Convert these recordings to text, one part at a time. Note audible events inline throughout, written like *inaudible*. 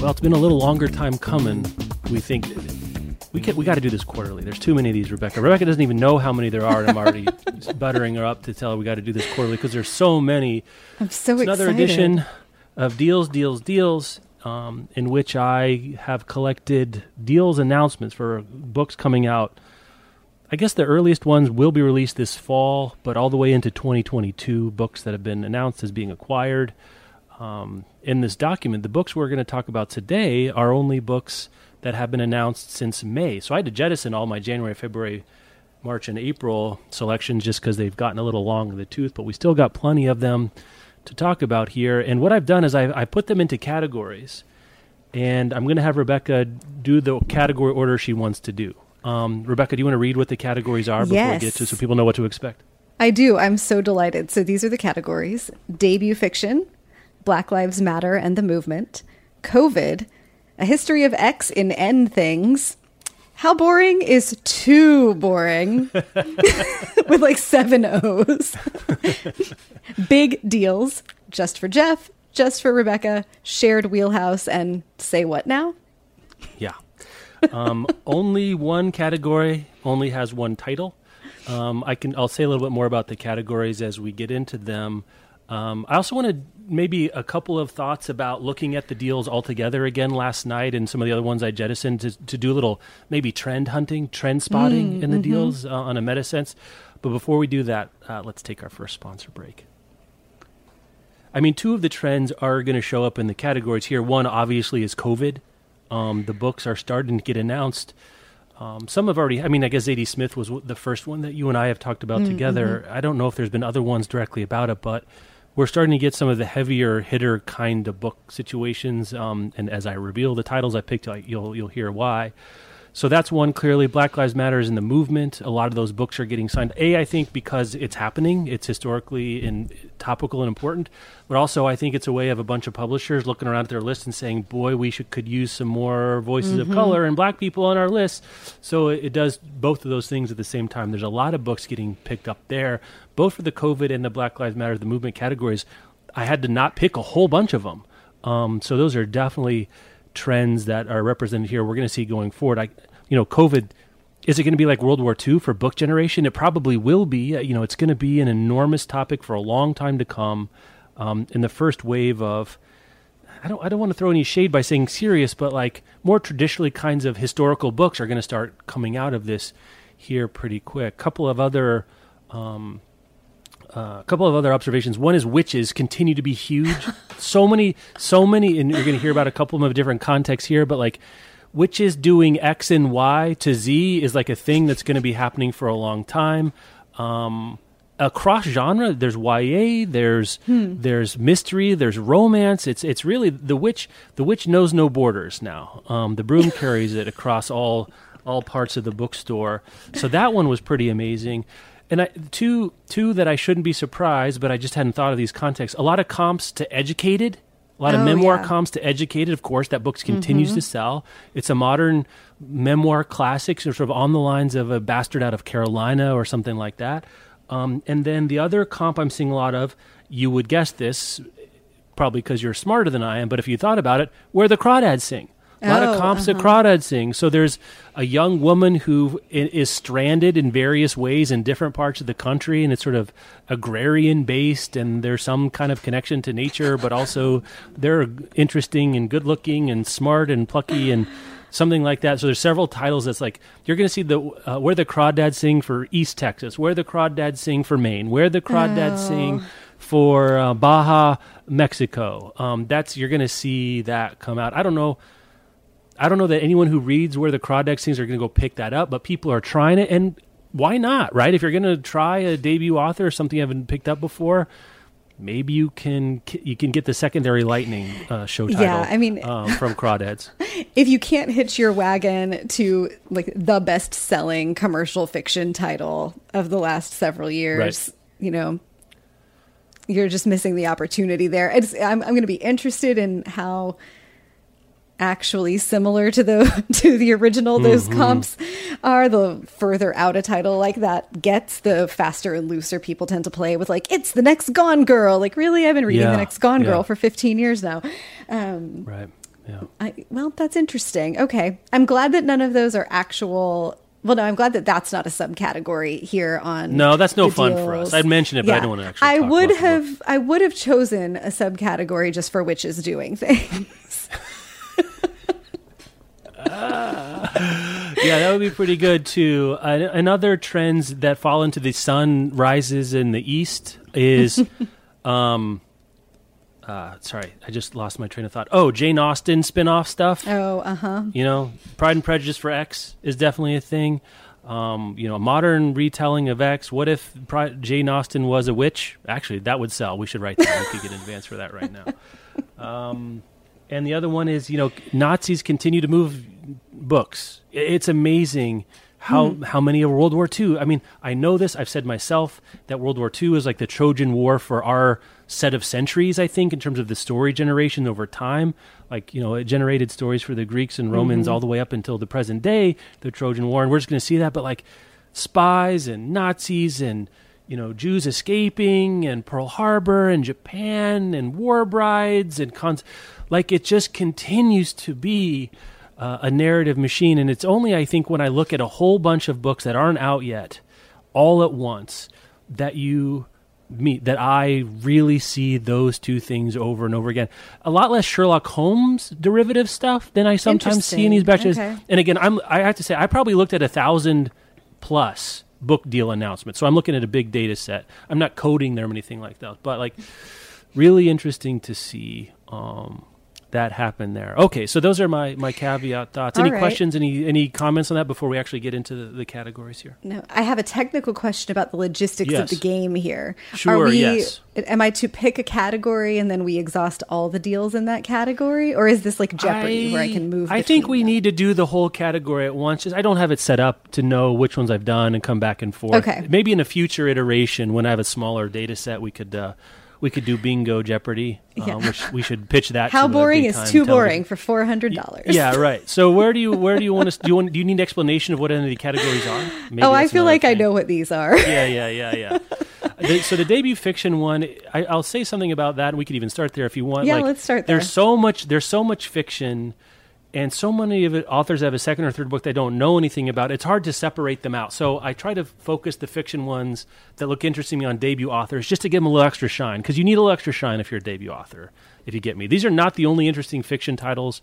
Well, it's been a little longer time coming. We think we can, we got to do this quarterly. There's too many of these, Rebecca. Rebecca doesn't even know how many there are, and I'm already *laughs* buttering her up to tell her we got to do this quarterly because there's so many. I'm so It's excited. another edition of Deals, Deals, Deals, um, in which I have collected deals announcements for books coming out. I guess the earliest ones will be released this fall, but all the way into 2022, books that have been announced as being acquired. Um, in this document, the books we're going to talk about today are only books that have been announced since May. So I had to jettison all my January, February, March, and April selections just because they've gotten a little long in the tooth, but we still got plenty of them to talk about here. And what I've done is I, I put them into categories, and I'm going to have Rebecca do the category order she wants to do. Um, Rebecca, do you want to read what the categories are before we get to so people know what to expect? I do. I'm so delighted. So these are the categories debut fiction, Black Lives Matter and the Movement, COVID, A History of X in N Things. How boring is too boring *laughs* *laughs* with like seven O's. *laughs* Big deals, just for Jeff, just for Rebecca, shared wheelhouse, and say what now? Yeah. Um, only one category only has one title. Um, I can. I'll say a little bit more about the categories as we get into them. Um, I also wanted maybe a couple of thoughts about looking at the deals altogether again last night and some of the other ones I jettisoned to, to do a little maybe trend hunting, trend spotting in the deals uh, on a meta sense. But before we do that, uh, let's take our first sponsor break. I mean, two of the trends are going to show up in the categories here. One, obviously, is COVID. Um, the books are starting to get announced. Um, some have already. I mean, I guess Zadie Smith was the first one that you and I have talked about together. I don't know if there's been other ones directly about it, but we're starting to get some of the heavier hitter kind of book situations. Um, and as I reveal the titles I picked, I, you'll you'll hear why. So that's one clearly. Black Lives Matter is in the movement. A lot of those books are getting signed. A, I think because it's happening, it's historically and topical and important. But also, I think it's a way of a bunch of publishers looking around at their list and saying, "Boy, we should could use some more voices of color and black people on our list." So it, it does both of those things at the same time. There's a lot of books getting picked up there, both for the COVID and the Black Lives Matter, the movement categories. I had to not pick a whole bunch of them. Um, so those are definitely trends that are represented here. We're going to see going forward. I, you know, COVID. Is it going to be like World War II for book generation? It probably will be. Uh, You know, it's going to be an enormous topic for a long time to come. Um, in the first wave of, I don't, I don't want to throw any shade by saying serious, but like more traditionally kinds of historical books are going to start coming out of this here pretty quick. A couple of other um, uh, a couple of other observations. One is witches continue to be huge. *laughs* so many, so many, and you're going to hear about a couple of different contexts here. But like, witches doing X and Y to Z is like a thing that's going to be happening for a long time. Um, across genre, there's YA, there's there's mystery, there's romance. It's it's really the witch. The witch knows no borders now. Um, the broom *laughs* carries it across all all parts of the bookstore. So that one was pretty amazing. And I, two two that I shouldn't be surprised, but I just hadn't thought of these contexts. A lot of comps to Educated, a lot of Oh, memoir yeah. comps to Educated. Of course, that book continues to sell. It's a modern memoir classic, sort of on the lines of a Bastard Out of Carolina or something like that. Um, and then the other comp I'm seeing a lot of, you would guess this, probably because you're smarter than I am, but if you thought about it, where the crawdads sing. A lot Oh, of comps that crawdads sing. So there's a young woman who is stranded in various ways in different parts of the country, and it's sort of agrarian based, and there's some kind of connection to nature, but also they're interesting and good looking and smart and plucky and something like that. So there's several titles that's like you're going to see the uh, where the crawdads sing for East Texas, where the crawdads sing for Maine, where the crawdads sing for uh, Baja, Mexico. Um, that's you're going to see that come out. I don't know. I don't know that anyone who reads where the crawdads sing are going to go pick that up, but people are trying it, and why not? Right? If you're going to try a debut author or something you haven't picked up before, maybe you can you can get the secondary lightning uh, show title. Yeah, I mean- um, from *laughs* Crawdads. if you can't hitch your wagon to like the best selling commercial fiction title of the last several years, Right. you know, you're just missing the opportunity there. It's, I'm, I'm going to be interested in how actually similar to the *laughs* to the original those comps are the further out a title like that gets the faster and looser people tend to play with like it's the next gone girl like really i've been reading Yeah, the next gone yeah. girl for 15 years now um Right. Yeah. I, well, that's interesting. Okay. I'm glad that none of those are actual. Well, no, I'm glad that that's not a subcategory here on. No, that's no fun for us. I'd mention it, but I don't wanna actually I would have. I would have chosen a subcategory just for witches doing *laughs* things. *laughs* yeah, that would be pretty good too. Uh, and other trends that fall into the sun rises in the east is, *laughs* um, uh, sorry, I just lost my train of thought. Oh, Jane Austen spin-off stuff. oh, uh huh. You know, Pride and Prejudice for X is definitely a thing. Um, you know, a modern retelling of X. What if Pri- Jane Austen was a witch? Actually, that would sell. We should write that. we could get an advance for that right now. *laughs* Um, and the other one is, you know, Nazis continue to move books. It's amazing how hmm. how many of World War II. I mean, I know this. I've said myself that World War II is like the Trojan War for our set of centuries. I think in terms of the story generation over time. Like you know, it generated stories for the Greeks and Romans mm-hmm. all the way up until the present day, the Trojan War, and we're just going to see that. But like spies and Nazis and you know Jews escaping and Pearl Harbor and Japan and war brides and cons like it just continues to be uh, a narrative machine and it's only I think when I look at a whole bunch of books that aren't out yet all at once that you meet that I really see those two things over and over again. A lot less Sherlock Holmes derivative stuff than I sometimes see in these batches. Okay. And again, I'm I have to say I probably looked at a thousand plus book deal announcements. So I'm looking at a big data set. I'm not coding them or anything like that, but like really interesting to see um, that happened there. Okay, so those are my my caveat thoughts. Any right. questions? Any any comments on that before we actually get into the, the categories here? No, I have a technical question about the logistics Yes. of the game here. Sure, Are we, yes. Am I to pick a category and then we exhaust all the deals in that category, or is this like Jeopardy where I can move? I think we them? need to do the whole category at once. I don't have it set up to know which ones I've done and come back and forth. Okay. Maybe in a future iteration when I have a smaller data set, we could uh, we could do bingo Jeopardy, *laughs* uh, Yeah. which we should pitch that. How boring is too television- boring for four hundred dollars? Yeah, right. So where do you where do you want to do you want do you need an explanation of what any of the categories are? Maybe Oh, I feel like I know what these are. Yeah, yeah, yeah, yeah. *laughs* The- so the debut fiction one, I, I'll say something about that, and we could even start there if you want. Yeah, like, let's start there. There's so much. There's so much fiction, and so many of it authors have a second or third book they don't know anything about. It's hard to separate them out. So I try to focus the fiction ones that look interesting to me on debut authors, just to give them a little extra shine, because you need a little extra shine if you're a debut author. If you get me, these are not the only interesting fiction titles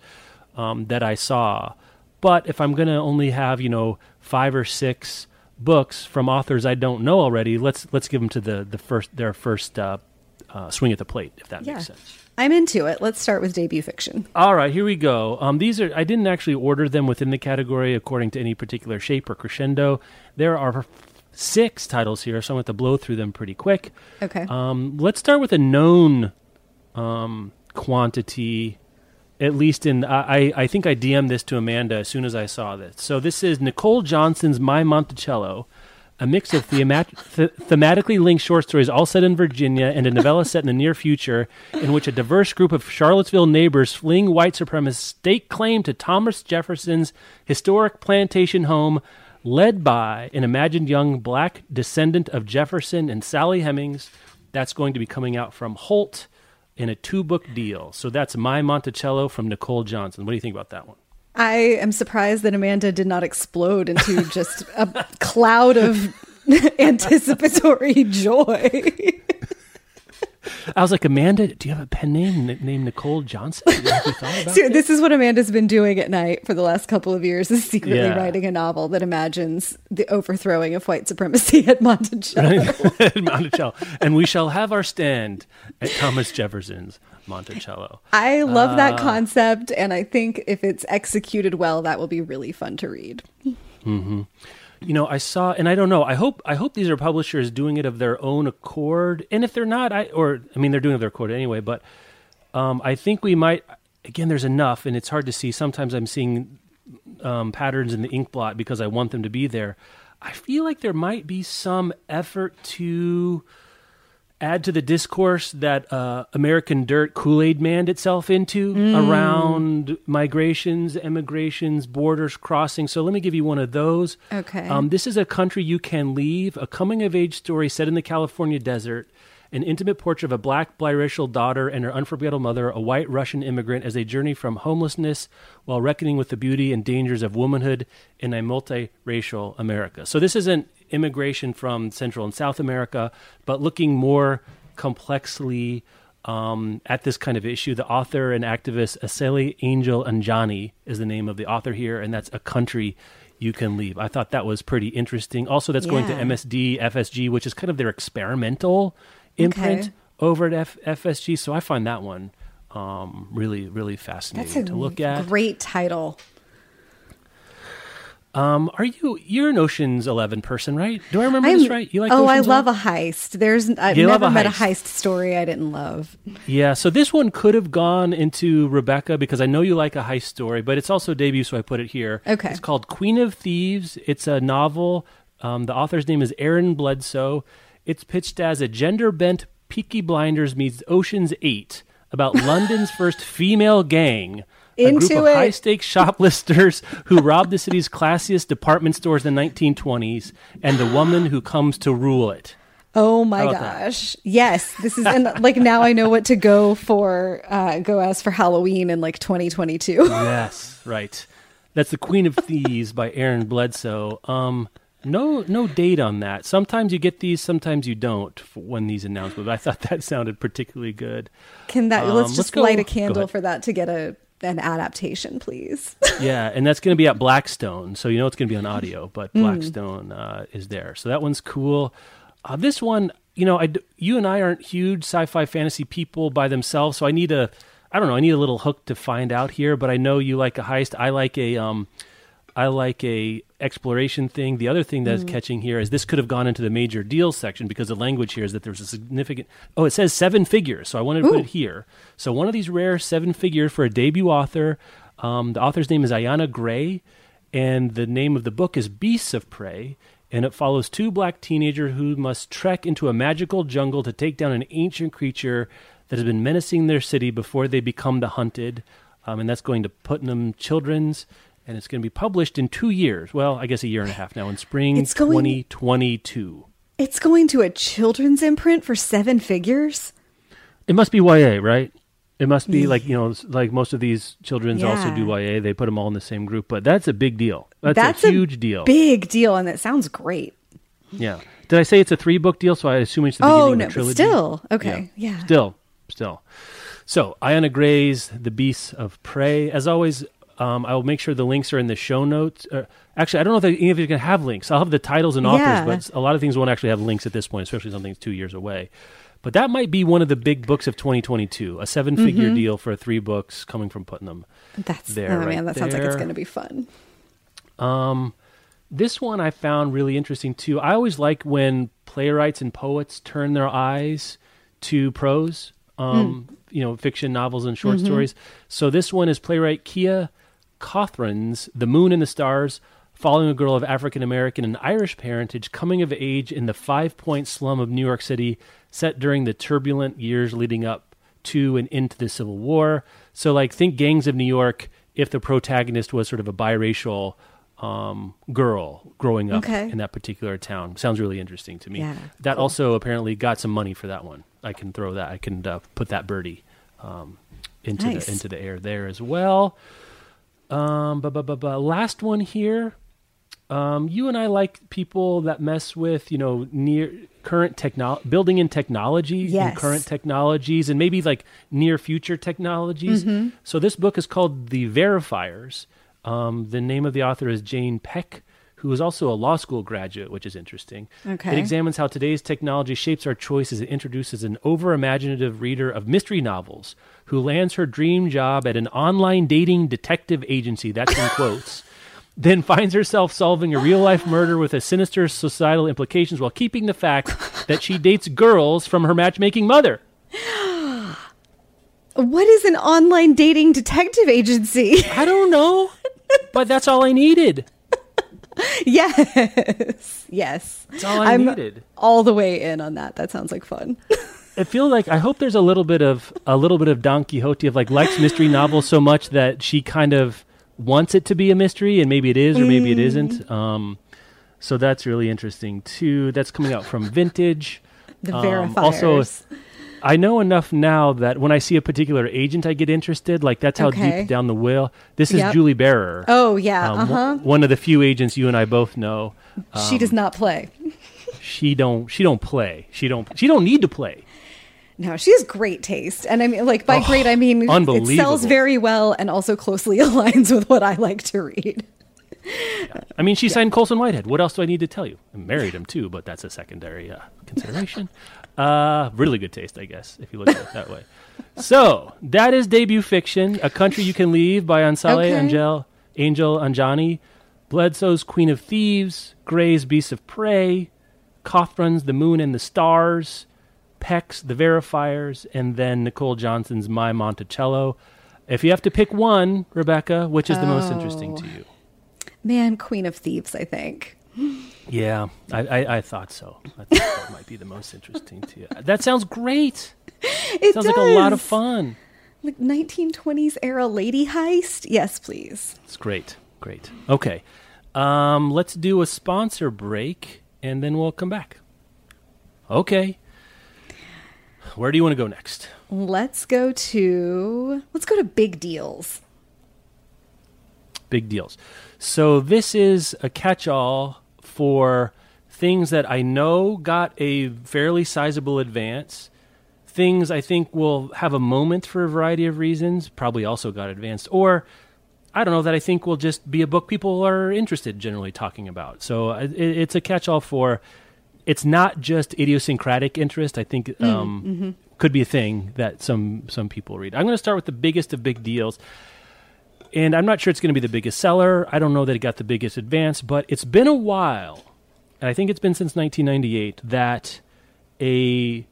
um, that I saw. But if I'm going to only have you know five or six books from authors I don't know already, let's let's give them to the the first their first uh, uh, swing at the plate, if that Yeah. makes sense. I'm into it. Let's start with debut fiction. All right, here we go. Um, these are I didn't actually order them within the category according to any particular shape or crescendo. There are six titles here, so I'm going to blow through them pretty quick. Okay. Um, let's start with a known um, quantity, at least in. I, I I think I DM'd this to Amanda as soon as I saw this. So this is Nicole Johnson's My Monticello, a mix of th- thematically linked short stories, all set in Virginia, and a novella set in the near future, in which a diverse group of Charlottesville neighbors fleeing white supremacists stake claim to Thomas Jefferson's historic plantation home. Led by an imagined young black descendant of Jefferson and Sally Hemings, that's going to be coming out from Holt in a two book deal. So that's My Monticello from Nicole Johnson. What do you think about that one? I am surprised that Amanda did not explode into just a cloud of *laughs* anticipatory joy. I was like, Amanda, do you have a pen name named Nicole Johnson? Have you thought about *laughs* So this is what Amanda's been doing at night for the last couple of years: is secretly Yeah. writing a novel that imagines the overthrowing of white supremacy at Monticello. *laughs* Monticello. And we shall have our stand at Thomas Jefferson's Monticello. I love Uh. that concept, and I think if it's executed well, that will be really fun to read. you know, I saw, and I don't know. I hope I hope these are publishers doing it of their own accord. And if they're not, I or I mean, they're doing it of their accord anyway. But um, I think we might. Again, there's enough, and it's hard to see. Sometimes I'm seeing um, patterns in the ink blot because I want them to be there. I feel like there might be some effort to add to the discourse that uh, American Dirt Kool Aid manned itself into Mm. around migrations, emigrations, borders crossing. So let me give you one of those. Okay. Um, this is a country you can leave, a coming of age story set in the California desert. An intimate portrait of a black biracial daughter and her unforgettable mother, a white Russian immigrant, as they journey from homelessness while reckoning with the beauty and dangers of womanhood in a multiracial America. So, this isn't immigration from Central and South America, but looking more complexly um, at this kind of issue. The author and activist Aseli Angel Anjani is the name of the author here, and that's a country you can leave. I thought that was pretty interesting. Also, that's going to MCD, FSG, which is kind of their experimental imprint Okay. over at F- FSG. So I find that one um, really, really fascinating That's a to look at. great title. Um, are you you're an Ocean's Eleven person, right? Do I remember this I'm- right? You like oh, I love 11? a heist. There's I've You never a met a heist. heist story I didn't love. Yeah, so this one could have gone into Rebecca because I know you like a heist story, but it's also debut, so I put it here. Okay. It's called Queen of Thieves. It's a novel. Um, the author's name is Aaron Bledsoe. It's pitched as a gender bent Peaky Blinders meets Ocean's Eight about *laughs* London's first female gang. A group Into of it. high stakes shoplifters who robbed the city's classiest department stores in the 1920s and the woman who comes to rule it. Oh my about that? gosh. Yes, this is and like now I know what to go for uh go as for Halloween in like 2022. yes, right. That's the Queen of Thieves by Aaron Bledsoe. Um, no, no date on that. Sometimes you get these, sometimes you don't. When these announcements, I thought that sounded particularly good. Can that Um, let's let's just go- light a candle for that to get a an adaptation, please. *laughs* Yeah, and that's going to be at Blackstone, so you know it's going to be on audio, but Blackstone uh, is there, so that one's cool. Uh, this one, you know, I you and I aren't huge sci-fi fantasy people by themselves, so I need a, I don't know, I need a little hook to find out here. But I know you like a heist. I like a, um, I like a exploration thing. The other thing that's catching here is this could have gone into the major deals section because the language here is that there's a significant. Oh, it says seven figures, so I wanted to put it here. So one of these rare seven figures for a debut author. Um, the author's name is Ayana Gray, and the name of the book is Beasts of Prey. And it follows two black teenagers who must trek into a magical jungle to take down an ancient creature that has been menacing their city before they become the hunted. Um, and that's going to Putnam Children's, and it's going to be published in two years. Well, I guess a year and a half now in spring It's going- 2022. it's going to a children's imprint for seven figures. It must be YA, right? It must be like you know, like most of these children's also do YA. They put them all in the same group, but that's a big deal. That's, That's a huge deal. Big deal and it sounds great. yeah. Did I say it's a three book deal? So I assume it's the Oh beginning no, of a trilogy. still. Okay. Yeah. Still, still. So, Ayana Gray's The Beasts of Prey. As always, um, I will make sure the links are in the show notes. Uh, actually, I don't know if they, any of you can have links. I'll have the titles and authors, Yeah. but a lot of things won't actually have links at this point, especially something's two years away. But that might be one of the big books of 2022, a seven figure Mm-hmm. deal for three books coming from Putnam. That's There, oh right man, that sounds like it's going to be fun. Um, this one I found really interesting too. I always like when playwrights and poets turn their eyes to prose, um, you know, fiction novels and short stories. So this one is playwright Kia Corthron's "The Moon and the Stars," following a girl of African American and Irish parentage coming of age in the Five Point slum of New York City, set during the turbulent years leading up to and into the Civil War. So, like, think Gangs of New York if the protagonist was sort of a biracial um, girl growing up Okay. in that particular town. Sounds really interesting to me. Yeah, that cool. also apparently got some money for that one. I can throw that. I can uh, put that birdie um, into Nice. the into the air there as well. Um, but, but, but, but last one here. Um, you and I like people that mess with, you know, near current technology, building in technology and current technologies and maybe like near future technologies. Mm-hmm. So this book is called The Verifiers. Um, the name of the author is Jane Peck, who is also a law school graduate, which is interesting. Okay. It examines how today's technology shapes our choices and introduces an over imaginative reader of mystery novels who lands her dream job at an online dating detective agency. That's in quotes. *laughs* then finds herself solving a real life murder with a sinister societal implications while keeping the fact that she dates girls from her matchmaking mother. *gasps* What is an online dating detective agency? I don't know, but that's all I needed. *laughs* yes. Yes. That's all I I'm needed. all the way in on that. That sounds like fun. *laughs* I feel like I hope there's a little bit of a little bit of Don Quixote of like likes mystery novels so much that she kind of wants it to be a mystery and maybe it is or maybe it isn't. Um, so that's really interesting too. That's coming out from Vintage. The Um, verifiers. also, I know enough now that when I see a particular agent, I get interested. Like that's how Okay. deep down the whale. This is Yep. Julie Barer. oh yeah. um, uh huh. one of the few agents you and I both know. she does not play. She don't. She don't play. She don't. She don't need to play. No, she has great taste, and I mean, like by Oh, great, I mean it sells very well and also closely *laughs* aligns with what I like to read. I mean, she signed Colson Whitehead. What else do I need to tell you? I married him too, but that's a secondary uh, consideration. *laughs* uh, really good taste, I guess, if you look at it that way. *laughs* So that is debut fiction, "A Country You Can Leave" by Ansale Okay. Angel Angel Anjani, Bledsoe's Queen of Thieves, Gray's Beasts of Prey, Corthron's The Moon and the Stars, Pek's The Verifiers, and then Nicole Johnson's My Monticello. If you have to pick one, Rebecca, which is the most interesting to you? Man, Queen of Thieves, I think. Yeah, I, I, I thought so. I thought that might be the most interesting to you. That sounds great. *laughs* It Sounds like a lot of fun. Like 1920s era lady heist. Yes, please. It's great, great. Okay, um, let's do a sponsor break, and then we'll come back. Okay. Where do you want to go next? Let's go to let's go to big deals. Big deals. So this is a catch-all for things that I know got a fairly sizable advance. Things I think will have a moment for a variety of reasons, probably also got advanced, or I don't know that I think will just be a book people are interested generally talking about. So it, it's a catch-all for. It's not just idiosyncratic interest. I think um, could be a thing that some some people read. I'm going to start with the biggest of big deals and I'm not sure it's going to be the biggest seller. I don't know that it got the biggest advance, but it's been a while, and I think it's been since 1998 that a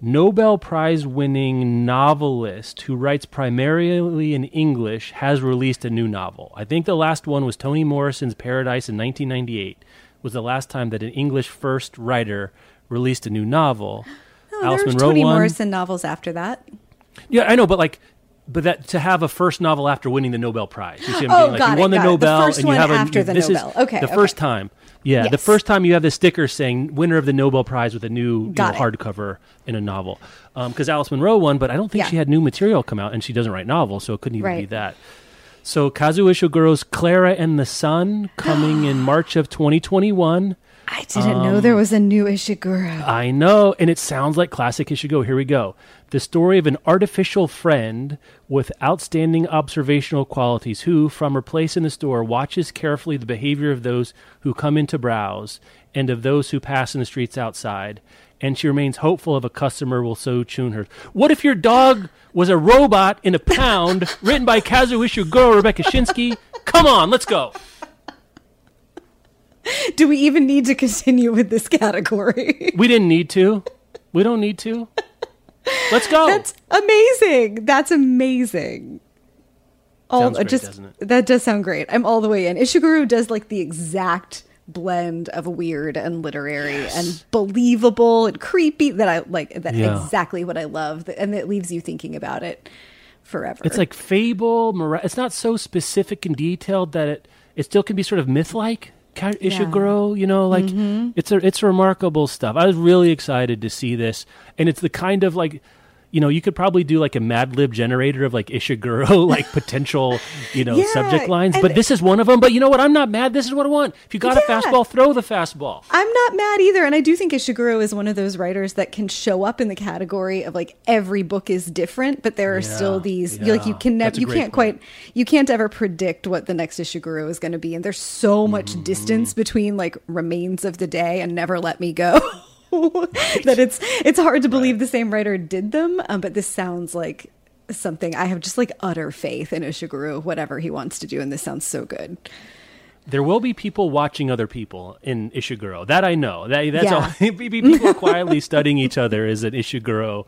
Nobel Prize winning novelist who writes primarily in English has released a new novel. I think the last one was Toni Morrison's Paradise in 1998 was the last time that an English first writer released a new novel. Oh, Alice there Toni. Morrison novels after that. Yeah, I know, but like, but that to have a first novel after winning the Nobel Prize. You see what I'm Oh. Like got you won the it. The Nobel, first and you have a after the this Nobel. is Okay, the okay. first time. Yeah, the first time you have the sticker saying winner of the Nobel Prize with a new know, hardcover in a novel. Um, because Alice Munro won, but I don't think Yeah. she had new material come out, and she doesn't write novels, so it couldn't even be that. So Kazuo Ishiguro's Clara and the Sun coming in *gasps* March of 2021. I didn't know there um, was a new Ishiguro. I know, and it sounds like classic Ishiguro. Here we go. The story of an artificial friend with outstanding observational qualities who, from her place in the store, watches carefully the behavior of those who come in to browse and of those who pass in the streets outside. And she remains hopeful of a customer will so tune her. What if your dog was a robot in a pound, *laughs* written by Kazuo Ishiguro, Rebecca Schinsky? Come on, let's go. *laughs* Do we even need to continue with this category? *laughs* We didn't need to. We don't need to. Let's go. That's amazing. That's amazing. All Sounds great, just doesn't it? that does sound great. I'm all the way in. Ishiguro does like the exact blend of weird and literary and believable and creepy that I like. That Yeah. exactly what I love, and it leaves you thinking about it forever. It's like fable. Mora- it's not so specific and detailed that it it still can be sort of myth-like. Ka- Ishiguro, you know, like mm-hmm. it's a, it's remarkable stuff. I was really excited to see this, and it's the kind of like, you know, you could probably do like a Mad Lib generator of like Ishiguro, *laughs* like potential, you know, *laughs* Yeah, subject lines. But this is one of them. But you know what? I'm not mad. This is what I want. If you got a fastball, throw the fastball. I'm not mad either, and I do think Ishiguro is one of those writers that can show up in the category of like every book is different, but there are Yeah, still these you like you can never you can't point. quite you can't ever predict what the next Ishiguro is going to be, and there's so much Mm-hmm. distance between like Remains of the Day and Never Let Me Go. *laughs* *laughs* that it's it's hard to believe the same writer did them, um, but this sounds like something I have just like utter faith in Ishiguro, whatever he wants to do, and this sounds so good. There will be people watching other people in Ishiguro. That I know. That that's Yeah. all. *laughs* people quietly studying each other is an Ishiguro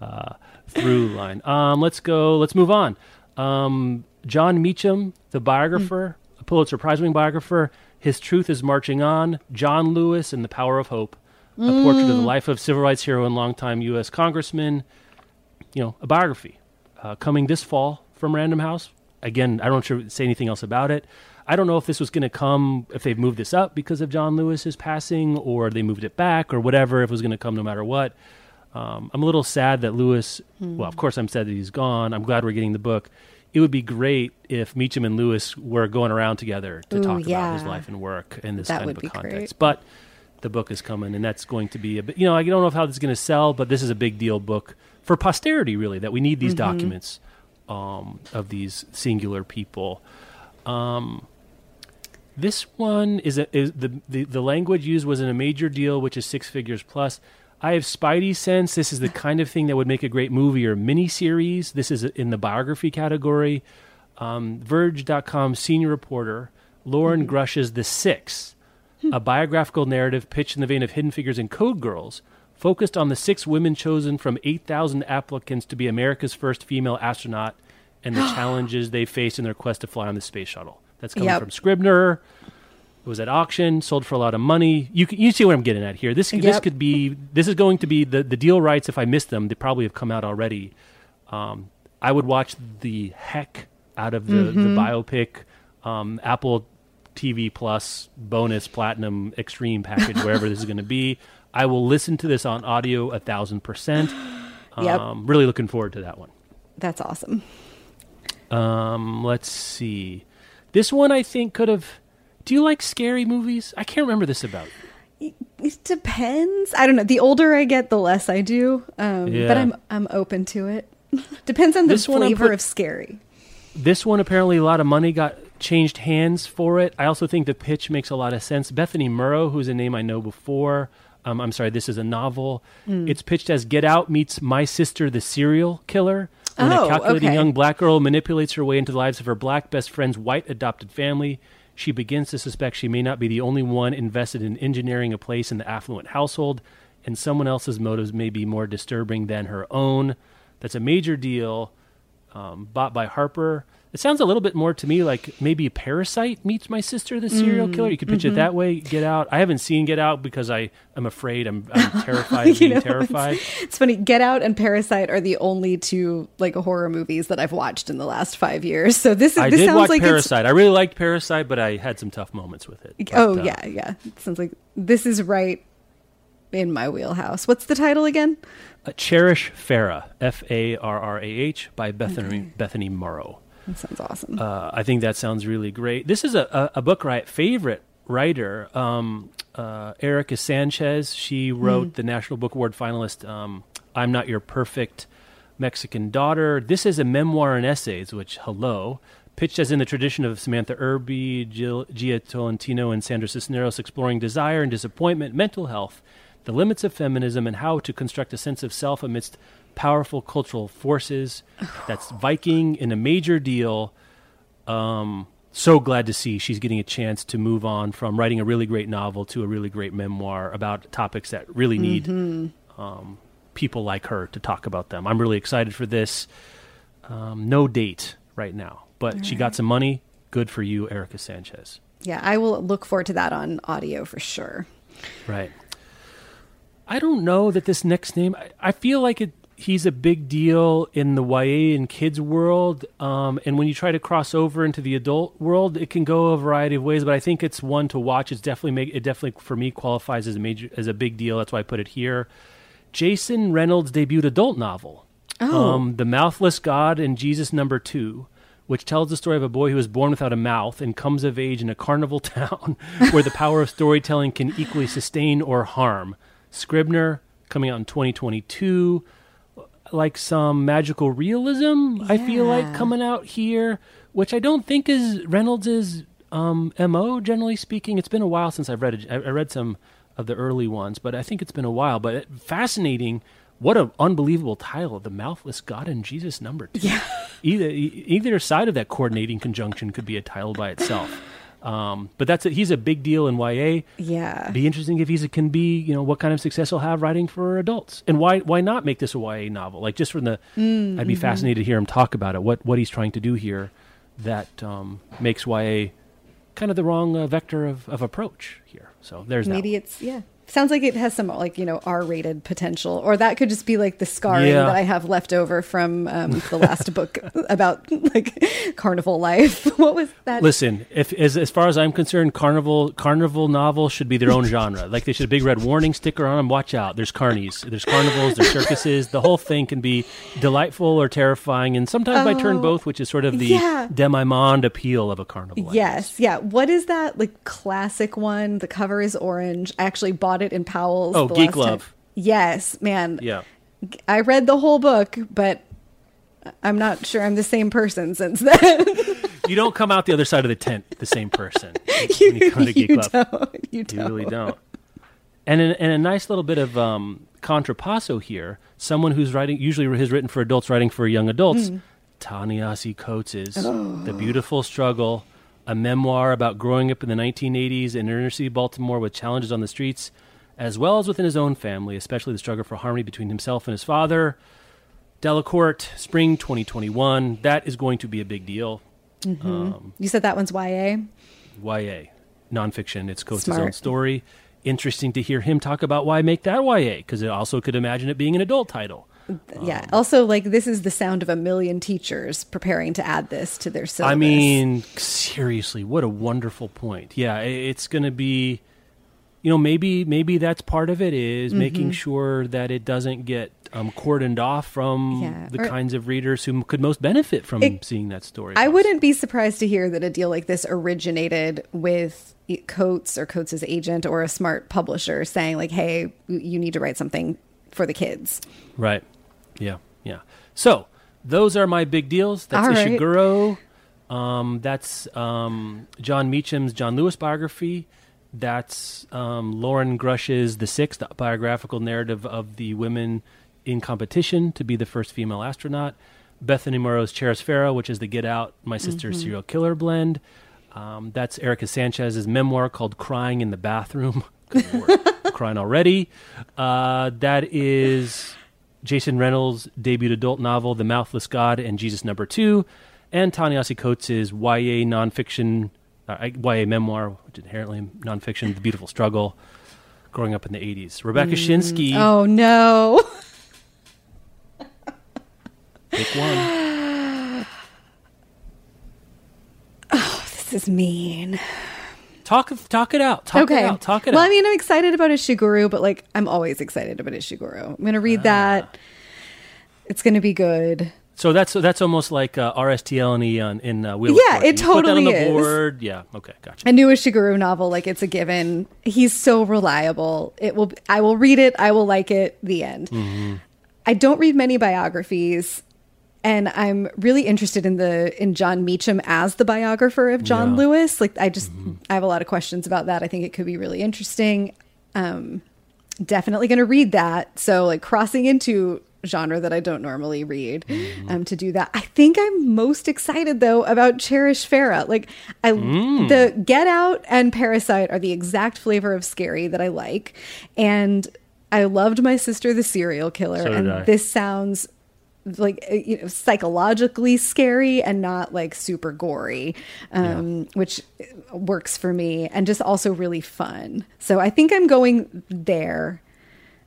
uh, through line. Um, let's go. Let's move on. Um, Jon Meacham, the biographer, a Pulitzer Prize winning biographer. His truth is marching on. John Lewis and the Power of Hope. A portrait of the life of civil rights hero and longtime U.S. Congressman. You know, a biography uh, coming this fall from Random House. Again, I don't sure say anything else about it. I don't know if this was going to come, if they've moved this up because of John Lewis's passing, or they moved it back, or whatever. If it was going to come no matter what. Um, I'm a little sad that Lewis. Well, of course, I'm sad that he's gone. I'm glad we're getting the book. It would be great if Meacham and Lewis were going around together to Ooh, talk about his life and work in this That kind of a context. great. But the book is coming, and that's going to be a bit. You know, I don't know how this is going to sell, but this is a big deal book for posterity. Really, that we need these documents um, of these singular people. Um, this one is, a, is the, the the language used was in a major deal, which is six figures plus. I have Spidey sense. This is the *laughs* kind of thing that would make a great movie or miniseries. This is in the biography category. Um, Verge.com senior reporter Loren Grush's The Six, *laughs* a biographical narrative pitched in the vein of Hidden Figures and Code Girls, focused on the six women chosen from 8,000 applicants to be America's first female astronaut and the *gasps* challenges they faced in their quest to fly on the space shuttle. That's coming Yep. from Scribner. It was at auction, sold for a lot of money. You can, you see what I'm getting at here. This this could be this is going to be the the deal rights. If I missed them, they probably have come out already. Um, I would watch the heck out of the Mm-hmm. the biopic um, Apple TV Plus bonus platinum extreme package wherever this is going to be. I will listen to this on audio a thousand percent. *gasps* Yep. Um, really looking forward to that one. That's awesome. Um, let's see. This one I think could have. Do you like scary movies? I can't remember this about. It depends. I don't know. The older I get, the less I do. Um, Yeah. But I'm I'm open to it. *laughs* Depends on the This flavor put- of scary. This one apparently a lot of money got changed hands for it. I also think the pitch makes a lot of sense. Bethany Morrow, who's a name I know before. Um, I'm sorry, this is a novel. Hmm. It's pitched as Get Out meets My Sister, the Serial Killer. When Oh, a calculating okay. young black girl manipulates her way into the lives of her black best friend's white adopted family, she begins to suspect she may not be the only one invested in engineering a place in the affluent household, and someone else's motives may be more disturbing than her own. That's a major deal um, bought by Harper. It sounds a little bit more to me like maybe Parasite meets my sister, the serial killer. You could pitch it that way. Get Out. I haven't seen Get Out because I am afraid. I'm, I'm *laughs* terrified of being know, terrified. It's funny. Get Out and Parasite are the only two like horror movies that I've watched in the last five years. So this is I this did sounds watch like Parasite. I really liked Parasite, but I had some tough moments with it. But, oh uh, yeah, yeah. It sounds like this is right in my wheelhouse. What's the title again? uh, Cherish Farah, F A R R A H, by Bethany Bethany Morrow. That sounds awesome. Uh, I think that sounds really great. This is a, a, a book right favorite writer, um, uh, Erika Sanchez. She wrote the National Book Award finalist, um, "I'm Not Your Perfect Mexican Daughter." This is a memoir and essays, which hello. Pitched as in the tradition of Samantha Irby, Jill, Jia Tolentino, and Sandra Cisneros, exploring desire and disappointment, mental health, the limits of feminism, and how to construct a sense of self amidst powerful cultural forces. That's Viking in a major deal. Um, so glad to see she's getting a chance to move on from writing a really great novel to a really great memoir about topics that really need um, people like her to talk about them. I'm really excited for this. Um, no date right now, but she got some money. Good for you, Erika Sanchez. yeah, I will look forward to that on audio for sure. Right. I don't know that this next name. I, I feel like it. He's a big deal in the YA and kids world, um, and when you try to cross over into the adult world, it can go a variety of ways. But I think it's one to watch. It's definitely make it definitely for me qualifies as a major as a big deal. That's why I put it here. Jason Reynolds' debut adult novel, Oh. um, "The Mouthless God and Jesus Number Two, which tells the story of a boy who was born without a mouth and comes of age in a carnival *laughs* town *laughs* where the power of storytelling can equally sustain or harm. Scribner, coming out in 2022. Like some magical realism, I feel like coming out here, which I don't think is Reynolds's um, mo. Generally speaking, it's been a while since I've read it. I read some of the early ones, but I think it's been a while. But it, fascinating. What an unbelievable title! The Mouthless God and Jesus Number Two. Yeah. Either either side of that coordinating conjunction could be a title by itself. Um, but that's it. He's a big deal in YA. Yeah. Be interesting if he can be, you know, what kind of success he'll have writing for adults, and why why not make this a YA novel? Like just from the, Mm, I'd be mm-hmm. fascinated to hear him talk about it. What what he's trying to do here, that um, makes YA kind of the wrong uh, vector of, of approach here. So there's that. Maybe it's yeah. Sounds like it has some like you know R-rated potential, or that could just be like the scarring Yeah. that I have left over from um, the last *laughs* book about like carnival life. *laughs* What was that? Listen, if as, as far as I'm concerned, carnival carnival novels should be their own genre. Like they should have a big red warning sticker on them. Watch out! There's carnies, there's carnivals, there's circuses. The whole thing can be delightful or terrifying, and sometimes I turn Oh, both, which is sort of the yeah. demi-monde appeal of a carnival. Yes, yeah. What is that like classic one? The cover is orange. I actually bought it in Powell's. Oh, Geek last time. Love. Yes, man. Yeah. I read the whole book, but I'm not sure I'm the same person since then. *laughs* You don't come out the other side of the tent the same person *laughs* you, you come to Geek *laughs* you Love. don't. You You don't. really don't. And, in, and a nice little bit of um, contrapasso here. Someone who's writing, usually has written for adults, writing for young adults. Hmm. Ta-Nehisi Coates is The Beautiful Struggle, a memoir about growing up in the 1980s in inner city Baltimore with challenges on the streets, as well as within his own family, especially the struggle for harmony between himself and his father. Delacorte, spring 2021. That is going to be a big deal. Um, You said that one's YA. YA, nonfiction. It's Coates' own story. Interesting to hear him talk about why make that YA, because it also could imagine it being an adult title. yeah. Also, like this is the sound of a million teachers preparing to add this to their syllabus. I mean, seriously, what a wonderful point. Yeah, it's going to be, you know, maybe maybe that's part of it is Mm-hmm. making sure that it doesn't get um, cordoned off from Yeah, the kinds of readers who could most benefit from It- seeing that story. I wouldn't be surprised to hear that a deal like this originated with Coates or Coates' agent or a smart publisher saying like, "Hey, you need to write something for the kids." Right. Yeah. Yeah. So those are my big deals. That's All right. Ishiguro. Um, that's um, Jon Meacham's John Lewis biography. That's um, Loren Grush's The Sixth biographical narrative of the women in competition to be the first female astronaut. Bethany Morrow's Cherish Farah, which is the Get Out, My Sister's Serial Killer blend. Um, that's Erika Sanchez's memoir called Crying in the Bathroom. *laughs* *laughs* Crying already. Uh, that is Jason Reynolds' debut adult novel, The Mouthless God and Jesus Number Two, and Ta-Nehisi Coates' YA nonfiction, uh, YA memoir, which is inherently nonfiction, The Beautiful Struggle, growing up in the 80s. Rebecca Schinsky, Oh no. *laughs* pick one. *sighs* Oh, This is mean. Talk, talk it out. Talk okay. it out. Talk it well, out. I mean, I'm excited about Ishiguro, but like, I'm always excited about Ishiguro. I'm going to Ah. read that. It's going to be good. So that's that's almost like uh, RSTL and on in uh, Wheel of Yeah, it You put that on totally the is. board. Yeah. Okay. Gotcha. A new Ishiguro novel, like it's a given. He's so reliable. It will. I will read it. I will like it. The end. Mm-hmm. I don't read many biographies, and I'm really interested in the in Jon Meacham as the biographer of John Yeah. Lewis. Like I just I have a lot of questions about that. I think it could be really interesting. Um, definitely going to read that. So like crossing into genre that I don't normally read um, to do that. I think I'm most excited though about Cherish Farah. Like I the Get Out and Parasite are the exact flavor of scary that I like. And I loved my sister the serial killer So and I. this sounds like uh, you know psychologically scary and not like super gory um which works for me and just also really fun so i think i'm going there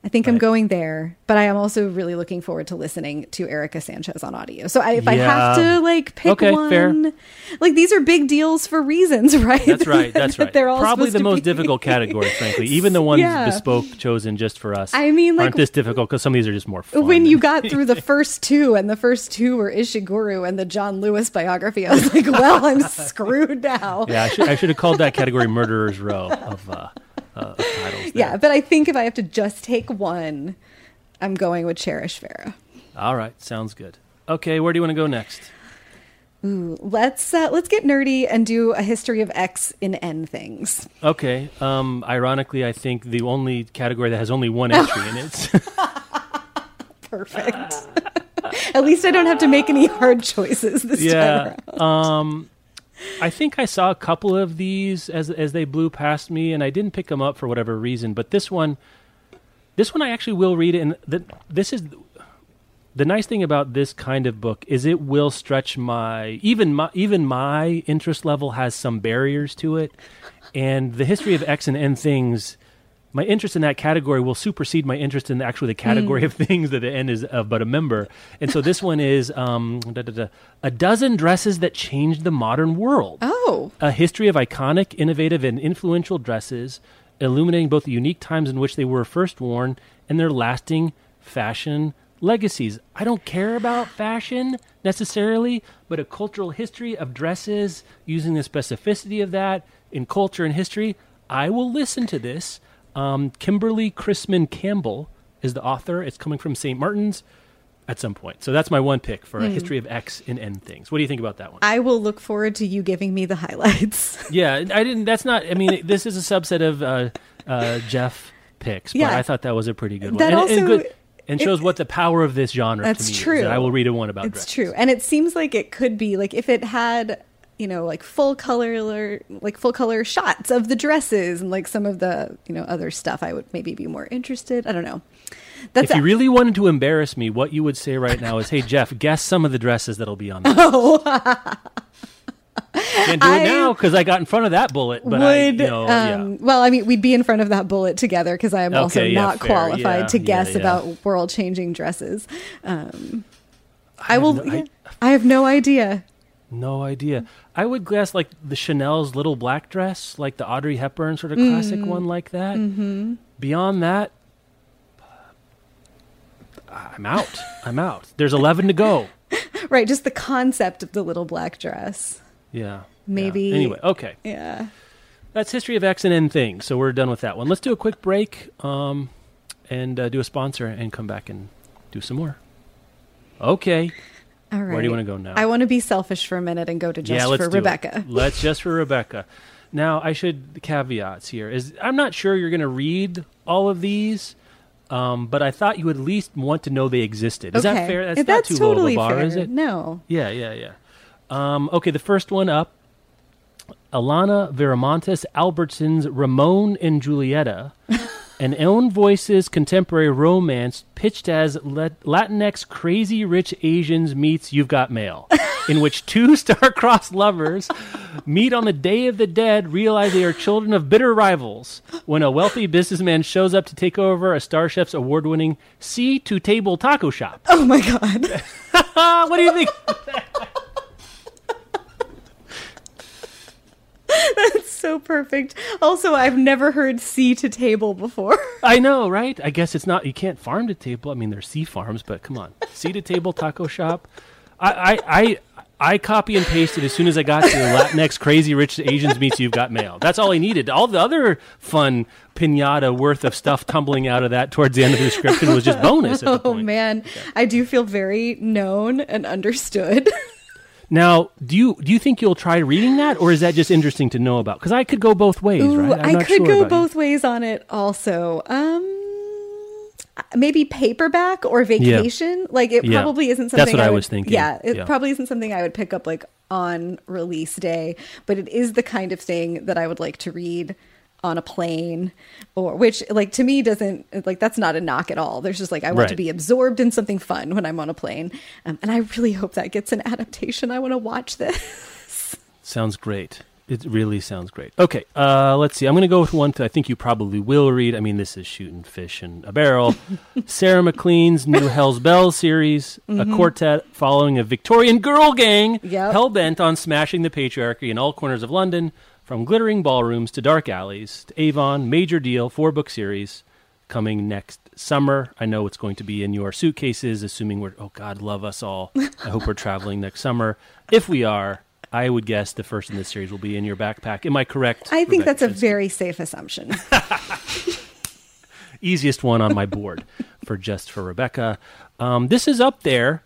i think i'm going there but i am also really looking forward to listening to erika sanchez on audio so I, if i have to like pick Okay, one fair. like these are big deals for reasons *laughs* right That's right. *laughs* That's right. They're all Probably the most be- difficult *laughs* category, frankly. Even the ones Yeah. bespoke chosen just for us. I mean, like- aren't this difficult because some of these are just more fun. when you got through the first two and the first two were ishiguro and the john lewis biography i was like well i'm screwed now yeah, I should, I should have called that category "Murderers Row" of, uh, uh, of titles. there. Yeah, but I think if I have to just take one, I'm going with Cherish Farah. All right, sounds good. Okay, where do you want to go next? Ooh, let's uh, let's get nerdy and do a history of X in N things. Okay. Um, ironically, I think the only category that has only one entry in it. *laughs* Perfect. *laughs* At least I don't have to make any hard choices this time. yeah. around. Um, I think I saw a couple of these as as they blew past me, and I didn't pick them up for whatever reason. But this one, this one I actually will read, it and the, this is the nice thing about this kind of book is it will stretch my even my even my interest level has some barriers to it, and the history of X and N things. My interest in that category will supersede my interest in actually the category of things that the N is of but a member. And so this one is um, da, da, da, a dozen dresses that changed the modern world Oh, a history of iconic, innovative, and influential dresses, illuminating both the unique times in which they were first worn and their lasting fashion legacies. I don't care about fashion necessarily, but a cultural history of dresses, using the specificity of that in culture and history, I will listen to this. Um, Kimberly Chrisman Campbell is the author. It's coming from St. Martin's at some point. So that's my one pick for a history of X and N things. What do you think about that one? I will look forward to you giving me the highlights. *laughs* Yeah, I didn't. That's not. I mean, this is a subset of uh, uh, Jeff picks, but Yeah. I thought that was a pretty good one. That and, also- and, good, and shows what the power of this genre. That's to me is, true. that I will read a one about. it's true, and it seems like it could be like if it had you know like full color like full color shots of the dresses and like some of the you know other stuff i would maybe be more interested i don't know that's If you really wanted to embarrass me, what you would say right now is, "Hey Jeff, guess some of the dresses that'll be on." *laughs* This. Can't do I it now because I got in front of that bullet. But would I, you know, um, yeah. well i mean we'd be in front of that bullet together because i am also yeah, not fair. qualified Yeah, to guess about world changing dresses um i, have will no- I- I have no idea No idea. I would guess like the Chanel's little black dress, like the Audrey Hepburn sort of classic Mm. one, like that. Mm-hmm. Beyond that, I'm out. I'm out. There's 11 to go. *laughs* right just the concept of the little black dress Yeah. yeah. Maybe- Anyway, okay. yeah That's history of X and N things. So we're done with that one. Let's do a quick break um, and uh, do a sponsor and come back and do some more. Okay. All right Where do you wanna go now? i want to be selfish for a minute and go to just yeah, let's for do it. rebecca Let's just for Rebecca. Now, I should the caveats here is I'm not sure you're going to read all of these, um, but I thought you would at least want to know they existed. Is that fair? That's, If not that's too totally low of a bar, fair. is it? No. Yeah, yeah, yeah. Um, okay, the first one up Alana Viramontes Albertson's Ramon and Julieta, *laughs* an own voices contemporary romance pitched as Latinx crazy rich Asians meets You've Got Mail, *laughs* in which two *laughs* star-crossed lovers meet on the Day of the Dead, realize they are children of bitter rivals when a wealthy businessman shows up to take over a Star Chef's award-winning sea to table taco shop. Oh my god. *laughs* What do you think? *laughs* That's so perfect. Also, I've never heard sea to table before. *laughs* I know, right? I guess it's not. You can't farm to table. I mean, there's sea farms, but come on, sea to table taco shop. I, I, I, I copy and pasted as soon as I got to the Latinx crazy rich Asians meets you've got mail. That's all I needed. All the other fun pinata worth of stuff tumbling out of that towards the end of the description was just bonus. *laughs* Oh man, I do feel very known and understood. Now, do you do you think you'll try reading that, or is that just interesting to know about? Because I could go both ways, Ooh, right? I'm I could sure go about you. both ways on it also. Um maybe paperback or vacation. Like it Yeah. probably isn't something. That's what I would- was thinking. Yeah, it Yeah. probably isn't something I would pick up like on release day, but it is the kind of thing that I would like to read on a plane or which like to me doesn't like that's not a knock at all there's just like i want to be absorbed in something fun when i'm on a plane um, and i really hope that gets an adaptation i want to watch this Sounds great. It really sounds great. Okay, uh, let's see. I'm going to go with one that I think you probably will read. I mean, this is shooting fish in a barrel. *laughs* Sarah MacLean's new Hell's Belles series, a quartet following a Victorian girl gang Yep. hell bent on smashing the patriarchy in all corners of London, from glittering ballrooms to dark alleys to Avon. Major deal, four book series coming next summer. I know it's going to be in your suitcases, assuming we're, oh God, love us all. I hope we're traveling next summer. If we are, I would guess the first in this series will be in your backpack. Am I correct? i think Rebecca that's a Schinsky? very safe assumption *laughs* easiest one on my board for just for Rebecca. Um, this is up there.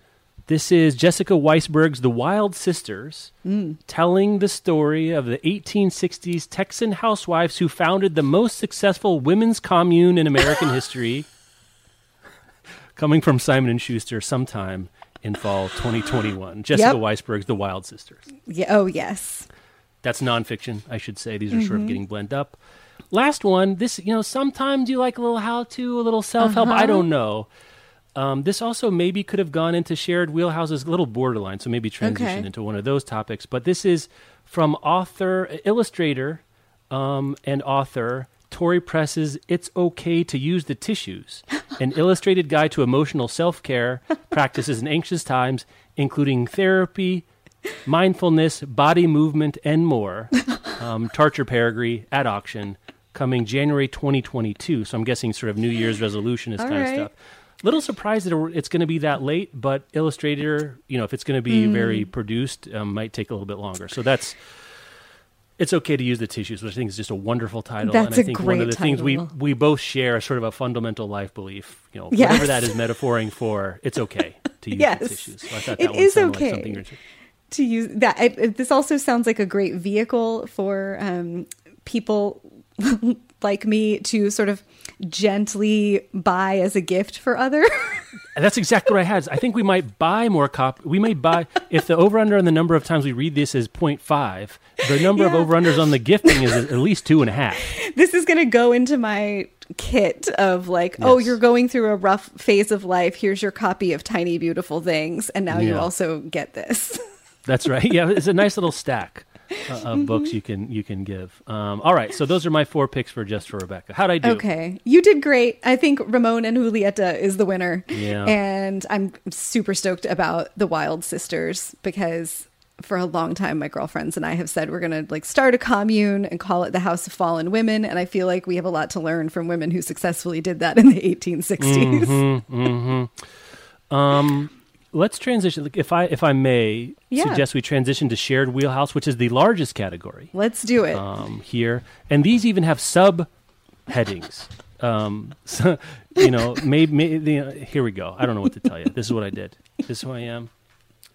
This is Jessica Weisberg's The Wild Sisters, mm. telling the story of the 1860s Texan housewives who founded the most successful women's commune in American history. *laughs* Coming from Simon and Schuster sometime in fall 2021. Jessica Yep. Weisberg's The Wild Sisters. yeah oh yes That's nonfiction, I should say. These are sort of mm-hmm. getting blended up. Last one, this, you know, sometimes you like a little how to, a little self help. I uh-huh. don't know. Um, this also maybe could have gone into shared wheelhouses, a little borderline, so maybe transition Okay. into one of those topics. But this is from author, illustrator, um, and author Tory Press's "It's Okay to Use the Tissues," *laughs* an illustrated guide to emotional self-care *laughs* practices in anxious times, including therapy, mindfulness, body movement, and more. Um, *laughs* Tarcher Perigee at auction, coming January 2022. So I'm guessing sort of New Year's resolution is kind right. of stuff. Little surprised that it's going to be that late, but Illustrator, you know, if it's going to be Hmm. very produced, um, might take a little bit longer. So that's it's okay to use the tissues, which I think is just a wonderful title. That's and I a think one of great the things we we both share sort of a fundamental life belief. You know, Yes. whatever that is metaphoring for, it's okay to use Yes. the tissues. So I thought It is okay. like something. you're- to use that. This also sounds like a great vehicle for um, people *laughs* like me to sort of gently buy as a gift for other. *laughs* That's exactly what I had. I think we might buy more cop. We may buy if the over under on the number of times we read this is 0.5, The number of over unders on the gifting is at least two and a half. this is going to go into my kit of like, oh, you're going through a rough phase of life. Here's your copy of Tiny Beautiful Things, and now you also get this. *laughs* That's right. Yeah, it's a nice little stack uh, *laughs* of Mm-hmm. books you can you can give. Um, all right, so those are my four picks for just for Rebecca. How'd I do? Okay. You did great. I think Ramon and Julieta is the winner. Yeah. And I'm super stoked about the Wild Sisters because for a long time my girlfriends and I have said we're going to like start a commune and call it the House of Fallen Women and I feel like we have a lot to learn from women who successfully did that in the 1860s. Um, let's transition. If I if I may Yeah. suggest we transition to shared wheelhouse, which is the largest category Let's do it. um, here, and these even have sub headings. Um, so, you know, maybe, maybe here we go. I don't know what to tell you. This is what I did. This is who I am.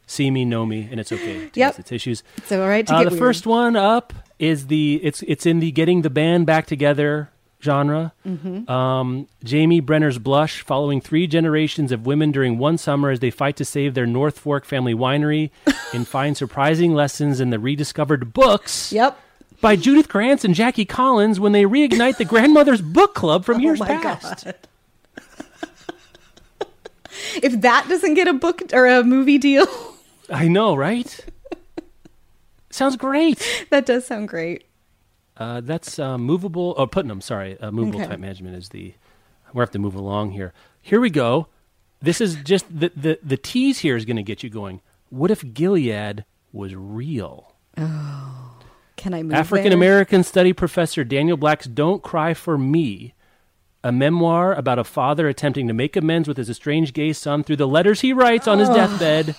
See me, know me, and it's okay. To Yep. use the tissues. it's all right to Uh, get the weird. first one up is the it's it's in the getting the band back together genre. Mm-hmm. Um, Jamie Brenner's Blush, following three generations of women during one summer as they fight to save their North Fork family winery *laughs* and find surprising lessons in the rediscovered books Yep. by Judith Krantz and Jackie Collins when they reignite the grandmother's book club from *laughs* years oh my past. if that doesn't get a book or a movie deal, I know, right? Sounds great. *laughs* that does sound great. Uh, that's uh, movable. Oh, Putnam. Sorry, uh, movable Okay. type management is the. We have to move along here. Here we go. This is just the the the tease here is going to get you going. What if Gilead was real? Oh, Can I move African American study professor Daniel Black's "Don't Cry for Me," a memoir about a father attempting to make amends with his estranged gay son through the letters he writes on his deathbed,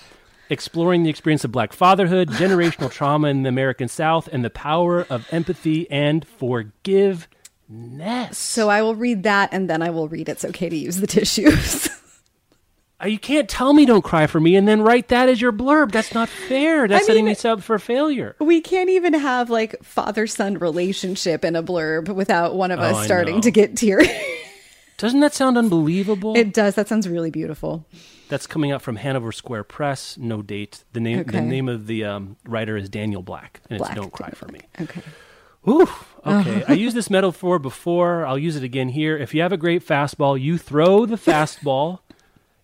exploring the experience of black fatherhood, generational trauma in the American South, and the power of empathy and forgiveness. So I will read that and then I will read It's Okay to Use the Tissues. *laughs* Uh, you can't tell me "Don't Cry for Me" and then write that as your blurb. That's not fair. That's I setting mean- me up for failure. we can't even have like father son relationship in a blurb without one of Oh, us starting to get teary. *laughs* Doesn't that sound unbelievable? it does. That sounds really beautiful. That's coming out from Hanover Square Press. No date. The name the name of the um, writer is Daniel Black, and Black. it's "Don't Cry for Me." Okay. Ooh, okay. I used this metaphor before. I'll use it again here. If you have a great fastball, you throw the fastball.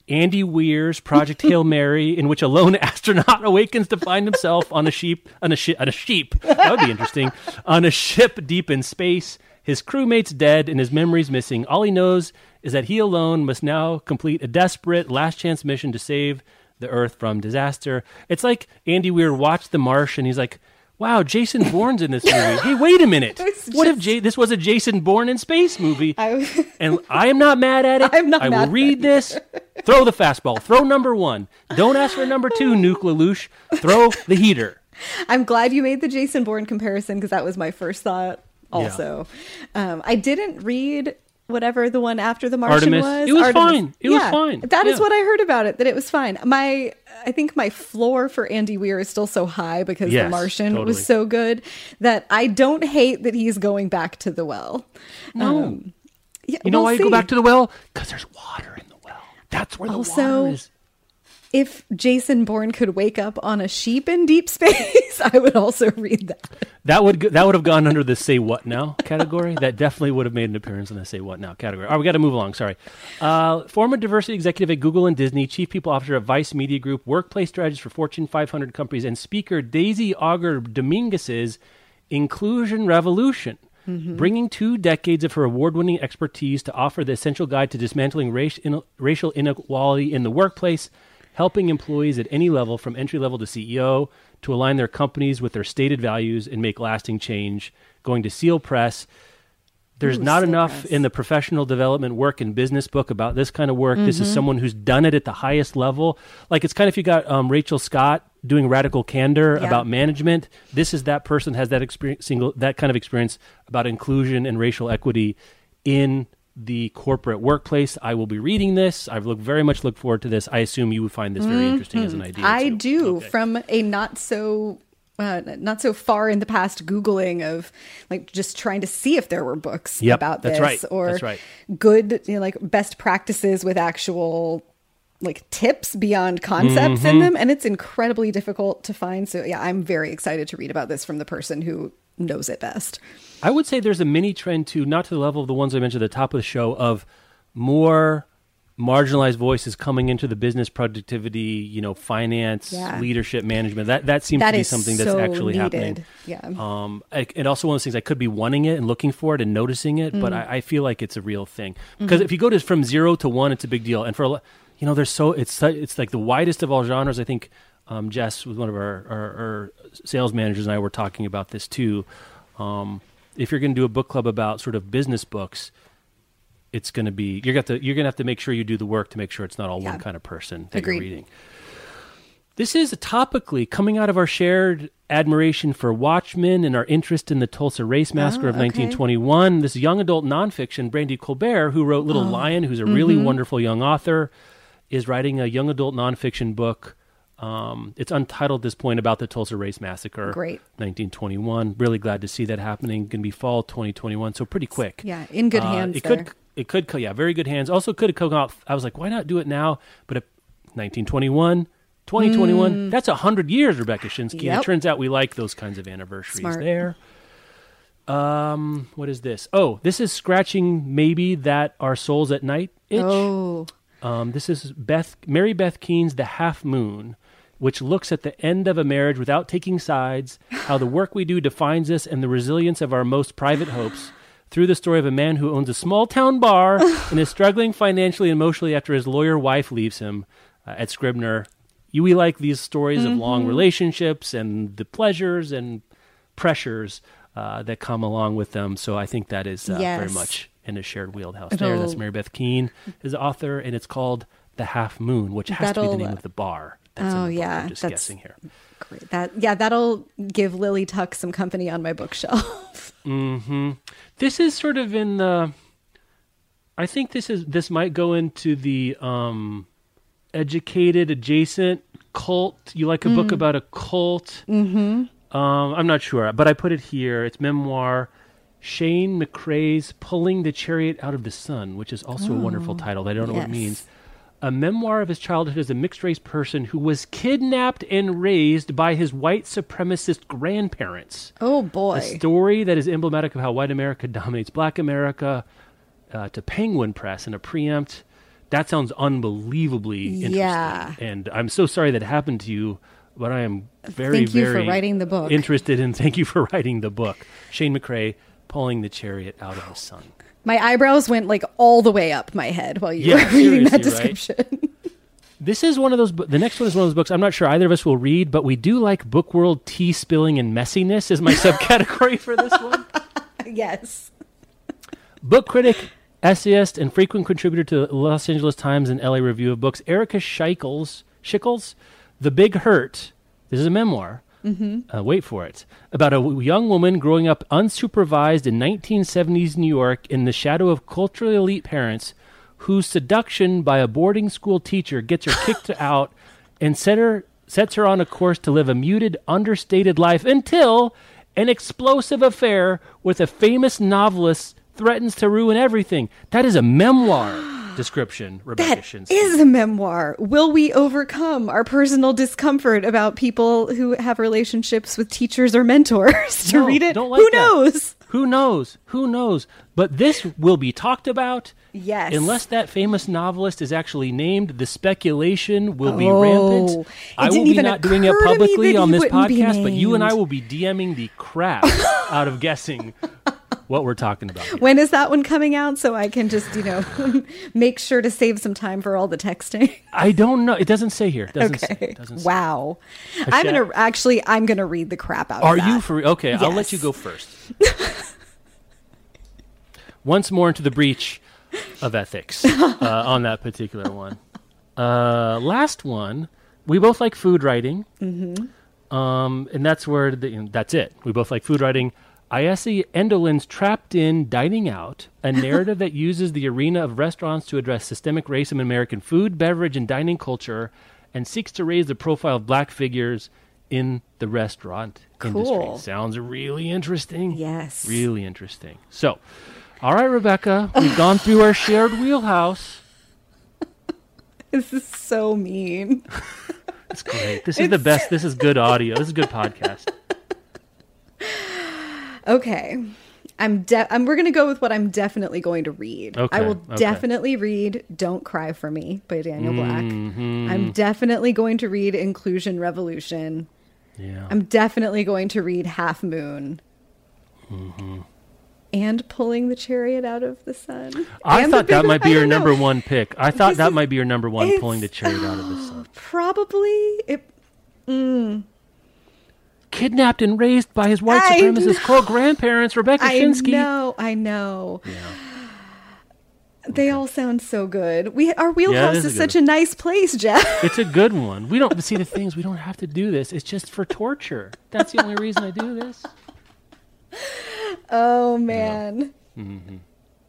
Andy Weir's Project Hail Mary, in which a lone *laughs* astronaut awakens to find himself on a sheep on a ship on a sheep. That would be interesting. on a ship deep in space. His crewmate's dead and his memories missing. All he knows is that he alone must now complete a desperate last chance mission to save the Earth from disaster. It's like Andy Weir watched The Marsh and he's like, "Wow, Jason Bourne's in this movie. *laughs* Hey, wait a minute. What if J- this was a Jason Bourne in space movie?" I, *laughs* and I am not mad at it. *laughs* I'm not I mad will read this. Throw the fastball. Throw number one. Don't ask for number two, Nuke LaLoosh. Throw the heater. I'm glad you made the Jason Bourne comparison because that was my first thought. Also, um, I didn't read whatever the one after the Martian Artemis. was. It was Artemis. fine. It was fine. That is Yeah. what I heard about it. That it was fine. My, I think my floor for Andy Weir is still so high because Yes, the Martian totally. was so good that I don't hate that he's going back to the well. No. Yeah, you know we'll why you go back to the well? Because there's water in the well. That's where the Also- water is. If Jason Bourne could wake up on a sheep in deep space, *laughs* I would also read that. That would that would have gone under the "say what now" category. that definitely would have made an appearance in the "say what now" category. All right, we got to move along. Sorry. Uh, former diversity executive at Google and Disney, chief people officer at Vice Media Group, workplace strategist for Fortune 500 companies, and speaker Daisy Auger Dominguez's Inclusion Revolution. Bringing two decades of her award winning expertise to offer the essential guide to dismantling race, in, racial inequality in the workplace, helping employees at any level, from entry level to CEO, to align their companies with their stated values and make lasting change. Going to Seal Press. There's Ooh, not Seal enough Press. in the professional development work and business book about this kind of work. This Mm-hmm. is someone who's done it at the highest level. Like it's kind of if you got um, Rachel Scott doing radical candor Yeah. about management. This is that person has that experience, single that kind of experience about inclusion and racial equity in the corporate workplace. I will be reading this. I've look very much look forward to this. I assume you would find this very interesting as an idea. Mm-hmm. I too. do Okay. from a not so uh, not so far in the past googling of like just trying to see if there were books Yep, about this right, or right. good you know, like best practices with actual like tips beyond concepts Mm-hmm. in them and it's incredibly difficult to find so yeah i'm very excited to read about this from the person who knows it best I would say there's a mini trend too, not to the level of the ones I mentioned at the top of the show, of more marginalized voices coming into the business productivity, you know, finance, Yeah. leadership, management. That that seems That to be something that's so actually needed. happening. Yeah. Um, I- and also one of those things I could be wanting it and looking for it and noticing it, Mm. but I, I feel like it's a real thing Mm-hmm. because if you go to from zero to one, it's a big deal. And for a lo- you know, there's so it's it's like the widest of all genres. I think um, Jess was one of our, our, our sales managers and I were talking about this too. Um, if you're going to do a book club about sort of business books, it's going to be you're got to you're going to have to make sure you do the work to make sure it's not all Yeah. one kind of person that Agreed. you're reading. This is topically coming out of our shared admiration for Watchmen and our interest in the Tulsa Race Massacre Oh, of okay. 1921. This young adult nonfiction, Brandy Colbert, who wrote Oh. Little Lion, who's a really Mm-hmm. wonderful young author, is writing a young adult nonfiction book. Um, it's untitled this point about the Tulsa Race Massacre, Great. 1921. Really glad to see that happening. Going to be fall 2021, so pretty quick. yeah in good Uh, hands It there. could, it could, yeah, very good hands. Also, could have come out. I was like, why not do it now? But it, 1921, 2021, that's a hundred years, Rebecca Schinsky. Mm. Yep. it turns out we like those kinds of anniversaries Smart. there. Um, what is this? Oh, this is scratching maybe that our souls at night itch. oh Um, this is Beth Mary Beth Keane's The Half Moon, which looks at the end of a marriage without taking sides, how the work we do defines us, and the resilience of our most private hopes. Through the story of a man who owns a small town bar and is struggling financially and emotionally after his lawyer wife leaves him uh, at Scribner. You, we like these stories of long relationships and the pleasures and pressures uh, that come along with them. So I think that is uh, very much in a shared wheelhouse there. That's Mary Beth Keane is the author, and it's called The Half Moon, which has to be the name of the bar. That's oh, yeah, I'm just that's- guessing here. great that yeah that'll give lily tuck some company on my bookshelf *laughs* This is sort of in the. I think this is this might go into the um, educated adjacent cult. You like a Mm. book about a cult? Mm-hmm. Um, I'm not sure, but I put it here. It's memoir. Shane McCrae's "Pulling the Chariot Out of the Sun," which is also a wonderful title. I don't know what it Oh, means. A memoir of his childhood as a mixed race person who was kidnapped and raised by his white supremacist grandparents. oh boy. A story that is emblematic of how white America *laughs* dominates black America uh, to Penguin Press in a preempt. That sounds unbelievably interesting. Yeah. And I'm so sorry that happened to you, but I am very, Thank you for writing the book. interested in *laughs* thank you for writing the book. Shane McCrae, Pulling the Chariot Out of the Sun. My eyebrows went like all the way up my head while you Yeah, were *laughs* reading that seriously, right? description *laughs* This is one of those. bu- The next one is one of those books. I'm not sure either of us will read, but we do like book world tea spilling and messiness is my *laughs* subcategory for this one. yes Book critic, essayist, and frequent contributor to the Los Angeles Times and LA Review of Books, Erika Schickel's, Schickel's, The Big Hurt. This is a memoir. Mm-hmm. Uh, wait for it. About a young woman growing up unsupervised in 1970s New York in the shadow of culturally elite parents whose seduction by a boarding school teacher gets her kicked *laughs* out and set her, sets her on a course to live a muted, understated life until an explosive affair with a famous novelist threatens to ruin everything. That is a memoir. Description, Rebecca That Schinsky. is a memoir. Will we overcome our personal discomfort about people who have relationships with teachers or mentors *laughs* to No, read it? don't like Who that. knows? Who knows? Who knows? But this will be talked about. Yes. Unless that famous novelist is actually named, the speculation will be Oh, rampant. I will be not doing it occur to me publicly on this podcast, but you and I will be DMing the crap out of guessing *laughs* what we're talking about. here. When is that one coming out so I can just, you know, *laughs* make sure to save some time for all the texting? I don't know. It doesn't say here. Doesn't say. Okay. It doesn't say. Wow. I'm going to actually I'm going to read the crap out Are of that. Are you for? Okay, I'll let you go first. *laughs* Once more into the breach of ethics *laughs* uh, on that particular one. Uh, last one, we both like food writing, mm-hmm. um, and that's where the, you know, that's it. We both like food writing. Osayi Endolyn's Trapped In Dining Out, a *laughs* narrative that uses the arena of restaurants to address systemic racism in American food, beverage, and dining culture, and seeks to raise the profile of black figures in the restaurant industry. Sounds really interesting. Yes. Really interesting. So, all right, Rebecca, we've gone through our shared wheelhouse. *laughs* This is so mean. *laughs* It's great. This is the best. This is good audio. This is good podcast. Okay. I'm de- I'm we're going to go with what I'm definitely going to read. Okay, I will okay. definitely read Don't Cry for Me by Daniel Black. Mm-hmm. I'm definitely going to read Inclusion Revolution. Yeah. I'm definitely going to read Half Moon. Mm-hmm. And Pulling the Chariot Out of the Sun. I And thought that might be your number one pick. I thought This that is- might be your number one, pulling the chariot out of the sun. Probably. It Kidnapped and raised by his white I supremacist co grandparents, Rebecca I Schinsky. I know, I know. They all sound so good. We our wheelhouse is is, a such good a nice place, Jeff. *laughs* It's a good one. We don't see the things. We don't have to do this. It's just for torture. That's the only reason I do this. *laughs* Oh man. Mm-hmm.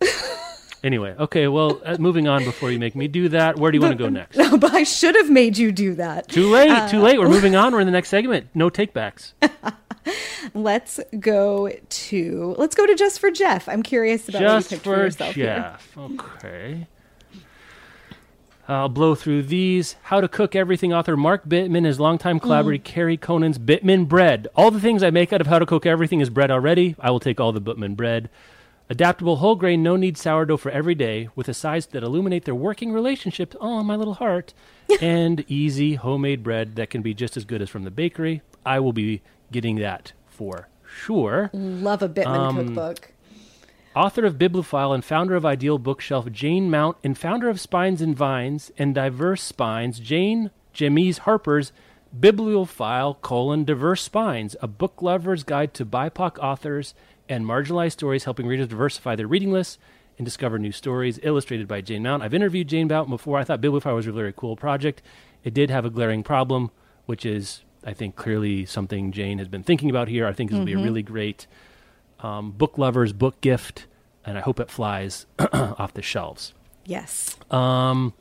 *laughs* Anyway, okay. Well, uh, moving on. Before you make me do that, where do you want to go next? No, but I should have made you do that. Too late. Uh, too late. We're moving *laughs* on. We're in the next segment. No takebacks. *laughs* Let's go to let's go to just for Jeff. I'm curious about what you Just picked for for yourself here. Jeff. Okay. I'll blow through these. How to Cook Everything author Mark Bittman, his longtime Mm. collaborator Kerri Conan's Bittman Bread. All the things I make out of How to Cook Everything is bread already. I will take all the Bittman bread. Adaptable whole grain, no knead sourdough for every day, with a size that illuminate their working relationships. Oh, my little heart. *laughs* and easy homemade bread that can be just as good as from the bakery. I will be getting that for sure. Love a Bittman Um, cookbook. Author of Bibliophile and founder of Ideal Bookshelf, Jane Mount, and founder of Spines and Vines and Diverse Spines, Jane Jamise Harper's Bibliophile colon Diverse Spines, a book lover's guide to BIPOC authors and marginalized stories, helping readers diversify their reading lists and discover new stories. Illustrated by Jane Mount. I've interviewed Jane Mount before. I thought Bibliophile was a very cool project. It did have a glaring problem, which is, I think, clearly something Jane has been thinking about here. I think this will be a really great um, book lovers book gift, and I hope it flies *clears throat* off the shelves. Yes. Um,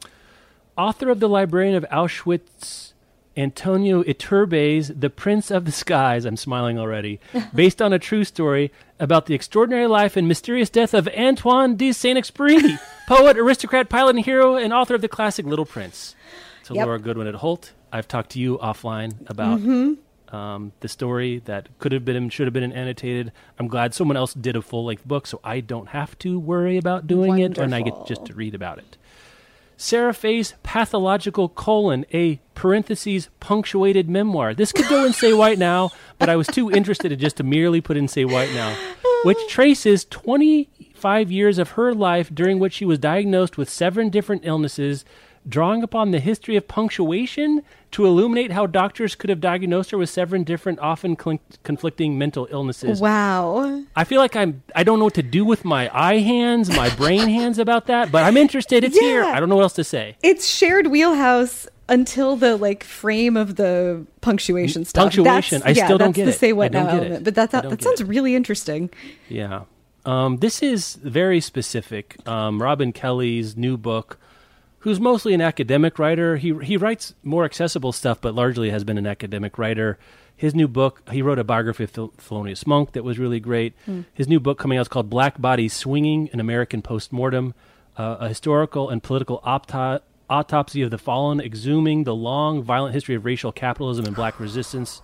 author of the Librarian of Auschwitz, Antonio Iturbe's The Prince of the Skies. I'm smiling already. *laughs* based on a true story about the extraordinary life and mysterious death of Antoine de Saint-Exupéry, *laughs* poet, aristocrat, pilot, and hero, and author of the classic Little Prince. So Yep. Laura Goodwin at Holt. I've talked to you offline about Mm-hmm. um, the story that could have been, should have been annotated. I'm glad someone else did a full length book, so I don't have to worry about doing it, and I get just to read about it. Sarah pathological colon, a parentheses punctuated memoir. This could go in Say What Now, but I was too interested in just to merely put in Say What Now, which traces 25 years of her life during which she was diagnosed with seven different illnesses, drawing upon the history of punctuation to illuminate how doctors could have diagnosed her with seven different, often cl- conflicting mental illnesses. Wow. I feel like I'm I don't know what to do with my eye hands, my brain *laughs* hands about that, but I'm interested. It's here. I don't know what else to say. It's shared wheelhouse until the like frame of the punctuation stuff. Punctuation. That's, I yeah, still don't get the it. say I what now element. But that that, that sounds it. really interesting. Yeah. Um, this is very specific. Um, Robin Kelley's new book, who's mostly an academic writer. He he writes more accessible stuff, but largely has been an academic writer. His new book, he wrote a biography of Thel- Thelonious Monk that was really great. His new book coming out is called Black Bodies Swinging: An American Postmortem. uh, a historical and political opto- autopsy of the fallen, exhuming the long, violent history of racial capitalism and black *sighs* resistance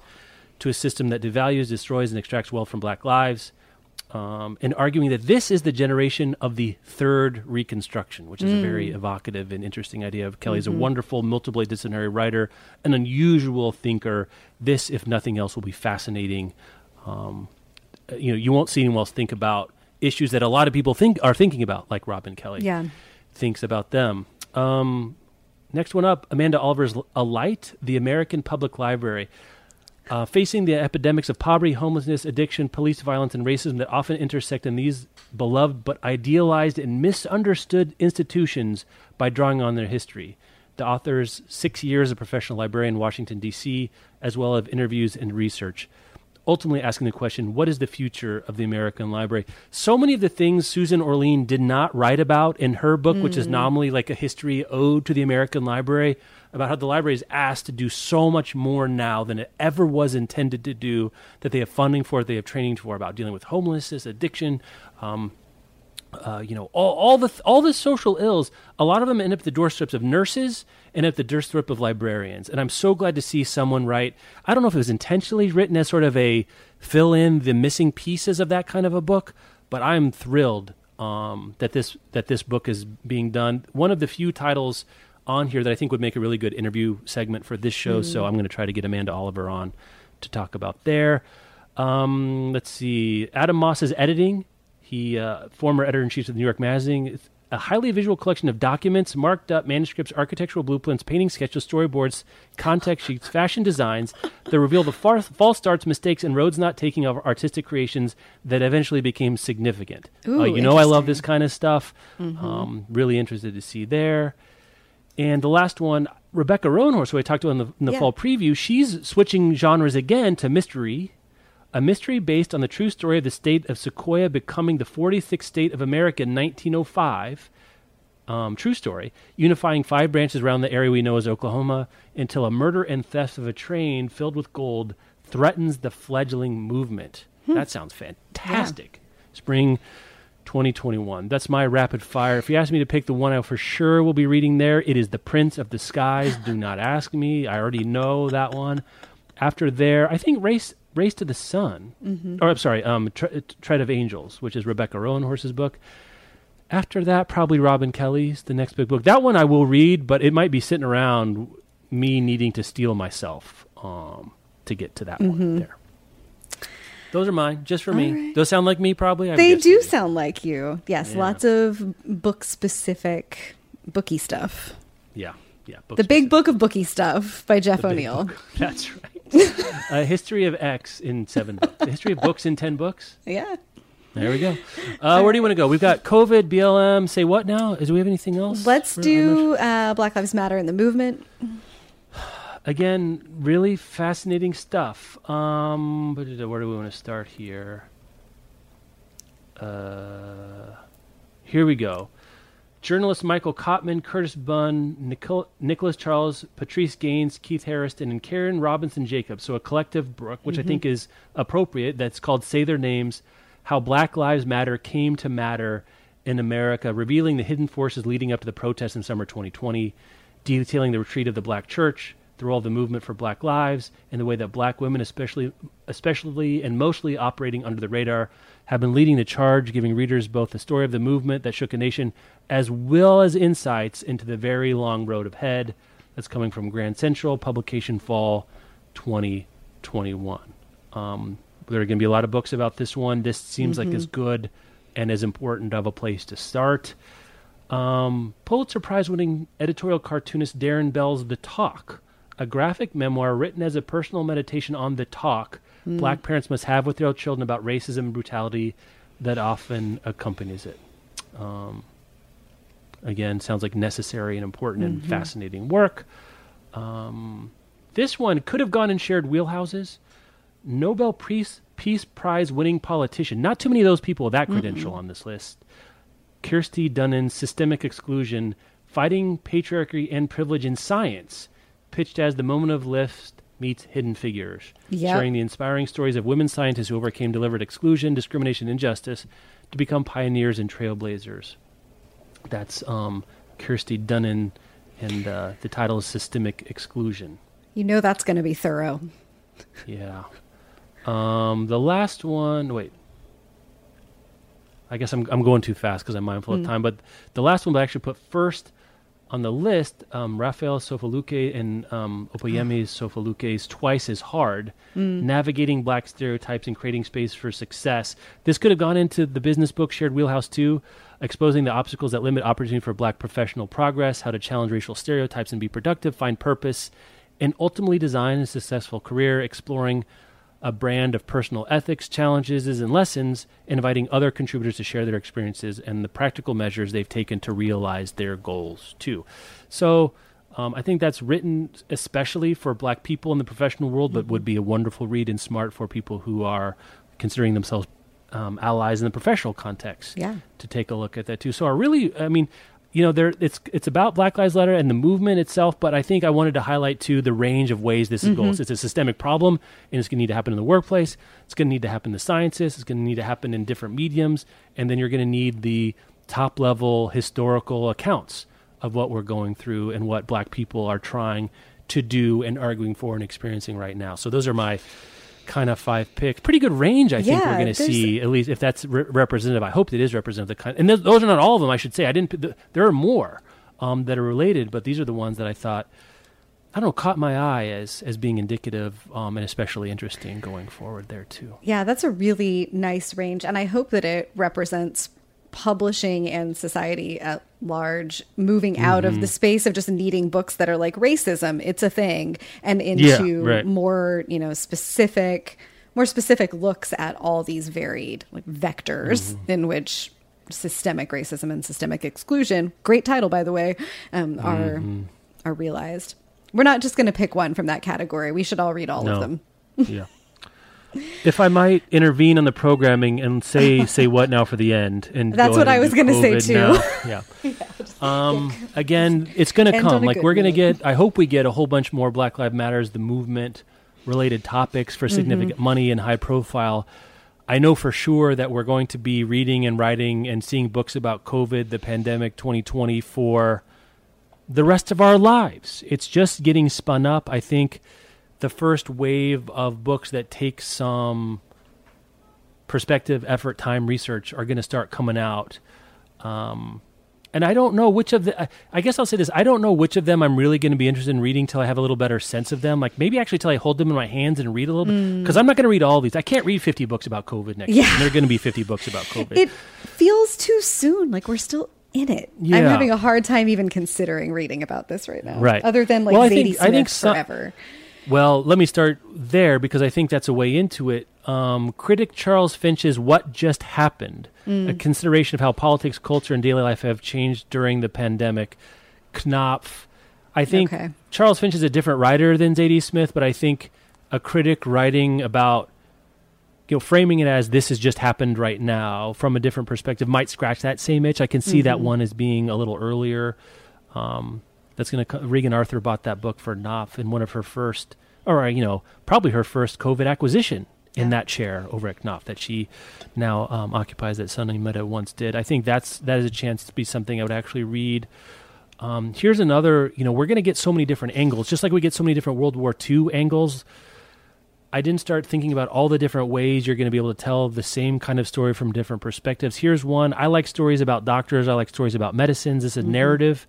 to a system that devalues, destroys, and extracts wealth from black lives. Um, and arguing that this is the generation of the third Reconstruction, which is a very evocative and interesting idea. Of Kelley's a wonderful, multidisciplinary writer, an unusual thinker. This, if nothing else, will be fascinating. Um, you know, you won't see anyone else think about issues that a lot of people think are thinking about, like Robin Kelley Yeah. thinks about them. Um, next one up, Amanda Oliver's A Light, the American Public Library. Uh, facing the epidemics of poverty, homelessness, addiction, police violence, and racism that often intersect in these beloved but idealized and misunderstood institutions by drawing on their history. The author's six years as professional librarian in Washington, D.C., as well as interviews and research ultimately asking the question what is the future of the American library? So many of the things Susan Orlean did not write about in her book, which is nominally like a history ode to the American library, about how the library is asked to do so much more now than it ever was intended to do, that they have funding for it, they have training for, about dealing with homelessness, addiction. Um, uh, you know, all, all the all the social ills. A lot of them end up at the doorsteps of nurses and at the doorstep of librarians. And I'm so glad to see someone write. I don't know if it was intentionally written as sort of a fill in the missing pieces of that kind of a book, but I'm thrilled um, that this that this book is being done. One of the few titles on here that I think would make a really good interview segment for this show. So I'm going to try to get Amanda Oliver on to talk about there. Um, let's see, Adam Moss's editing. He, uh, former editor in chief of the New York Magazine, a highly visual collection of documents, marked up manuscripts, architectural blueprints, painting sketches, storyboards, context sheets, fashion designs that reveal the far- false starts, mistakes, and roads not taking of artistic creations that eventually became significant. Ooh, uh, you know, I love this kind of stuff. Um, really interested to see there. And the last one, Rebecca Roanhorse, who I talked to in the, in the Yeah. fall preview, she's switching genres again to mystery. A mystery based on the true story of the state of Sequoia becoming the 46th state of America in 1905. Um, true story. Unifying five branches around the area we know as Oklahoma until a murder and theft of a train filled with gold threatens the fledgling movement. That sounds fantastic. Spring 2021. That's my rapid fire. If you ask me to pick the one I for sure will be reading there, it is The Prince of the Skies. Do not ask me. I already know that one. After there, I think Race Race to the Sun. Or I'm sorry, um, Tre- Tread of Angels, which is Rebecca Roanhorse's book. After that, probably Robin Kelley's the next big book. That one I will read, but it might be sitting around me needing to steal myself um, to get to that one there. Those are mine, just for me. right. Those sound like me, probably. I'm They do sound like you. Yes, Yeah. lots of book specific booky stuff. Yeah, yeah. The Big Book of Booky Stuff by Jeff O'Neal. *laughs* That's right. A history of X in seven books. A history of books in ten books. Yeah. There we go. Uh, where do you want to go? We've got COVID, BLM. Say what now? Do we have anything else? Let's do uh, Black Lives Matter and the movement. again, really fascinating stuff. Um, but where do we want to start here? Uh, here we go. Journalists Michael Cottman, Curtis Bunn, Nicol- Nicholas Charles, Patrice Gaines, Keith Harrison, and Karen Robinson Jacobs. So a collective book, which I think mm-hmm. is appropriate, that's called Say Their Names How Black Lives Matter Came to Matter in America, revealing the hidden forces leading up to the protests in summer 2020, detailing the retreat of the black church, the role of the movement for black lives, and the way that black women, especially, especially and mostly operating under the radar, have been leading the charge, giving readers both the story of the movement that shook a nation as well as insights into the very long road ahead. That's coming from Grand Central, publication fall 2021. Um, there are going to be a lot of books about this one. This seems like as good and as important of a place to start. Um, Pulitzer Prize winning editorial cartoonist Darrin Bell's The Talk, a graphic memoir written as a personal meditation on the talk black parents must have with their children about racism and brutality that often accompanies it. Um, again, sounds like necessary and important and fascinating work. Um, this one could have gone in shared wheelhouses. Nobel Peace, Peace Prize winning politician. Not too many of those people with that credential on this list. Kirsty Duncan's Systemic Exclusion, Fighting Patriarchy and Privilege in Science, pitched as the moment of lift meets hidden figures, Yep. sharing the inspiring stories of women scientists who overcame deliberate exclusion, discrimination, injustice to become pioneers and trailblazers. That's um, Kirsty Duncan, and uh, the title is Systemic Exclusion. You know that's going to be thorough. Yeah. Um, the last one, wait. I guess I'm I'm going too fast because I'm mindful of time. But the last one, I actually put first on the list, um, Raphael Sofoluke and um, Opeyemi Sofoluke's Twice as Hard, Navigating Black Stereotypes and Creating Space for Success. This could have gone into the business book Shared Wheelhouse too, exposing the obstacles that limit opportunity for black professional progress, how to challenge racial stereotypes and be productive, find purpose, and ultimately design a successful career, exploring a brand of personal ethics, challenges, and lessons, inviting other contributors to share their experiences and the practical measures they've taken to realize their goals too. So um, I think that's written especially for black people in the professional world, but would be a wonderful read and smart for people who are considering themselves um, allies in the professional context Yeah. to take a look at that too. So I really, I mean, you know, there it's it's about Black Lives Matter and the movement itself, but I think I wanted to highlight too the range of ways this is mm-hmm. goes. It's a systemic problem, and it's going to need to happen in the workplace. It's going to need to happen in the sciences. It's going to need to happen in different mediums, and then you're going to need the top level historical accounts of what we're going through and what Black people are trying to do and arguing for and experiencing right now. So those are my kind of five picks. Pretty good range, I think Yeah, we're going to see. At least if that's re- representative, I hope it is representative. of The kind, and th- those are not all of them. I should say. I didn't. th- There are more um, that are related, but these are the ones that I thought. I don't know, caught my eye as as being indicative um, and especially interesting going forward there too. Yeah, that's a really nice range. And I hope that it represents publishing and society at large moving out of the mm-hmm. space of just needing books that are like racism, it's a thing, and into right. more, you know, specific more specific looks at all these varied like vectors mm-hmm. in which systemic racism and systemic exclusion, great title by the way, um, are mm-hmm. are realized. We're not just going to pick one from that category. We should all read all of them. yeah. *laughs* If I might intervene on the programming and say say what now for the end, and That's what I was gonna say, too. now. *laughs* Yeah. um. Again, it's going to come. Like we're going to get. I hope we get a whole bunch more Black Lives Matters, the movement related topics for significant money and high profile. I know for sure that we're going to be reading and writing and seeing books about COVID, the pandemic, 2020 for the rest of our lives. It's just getting spun up. I think the first wave of books that take some perspective, effort, time, research are going to start coming out. Um, and I don't know which of the. I, I guess I'll say this: I don't know which of them I'm really going to be interested in reading till I have a little better sense of them. Like maybe actually till I hold them in my hands and read a little bit, because I'm not going to read all these. I can't read 50 books about COVID next year. Yeah. And there are going to be 50 books about COVID. It feels too soon. Like we're still in it. I'm having a hard time even considering reading about this right now. Right. Other than like Well, I Zadie think- Smith I think so- forever. Well, let me start there because I think that's a way into it. Um, critic Charles Finch's What Just Happened, a consideration of how politics, culture, and daily life have changed during the pandemic. Knopf. I think Okay. Charles Finch is a different writer than Zadie Smith, but I think a critic writing about you know framing it as this has just happened right now from a different perspective might scratch that same itch. I can see that one as being a little earlier. Um, that's going to Reagan Arthur bought that book for Knopf in one of her first, or you know, probably her first COVID acquisition in Yeah. that chair over at Knopf that she now um, occupies that Sonny Mehta once did. I think that's that is a chance to be something I would actually read. Um, here's another, you know, we're going to get so many different angles, just like we get so many different World War II angles. I didn't start thinking about all the different ways you're going to be able to tell the same kind of story from different perspectives. Here's one. I like stories about doctors. I like stories about medicines. This is Mm-hmm. narrative.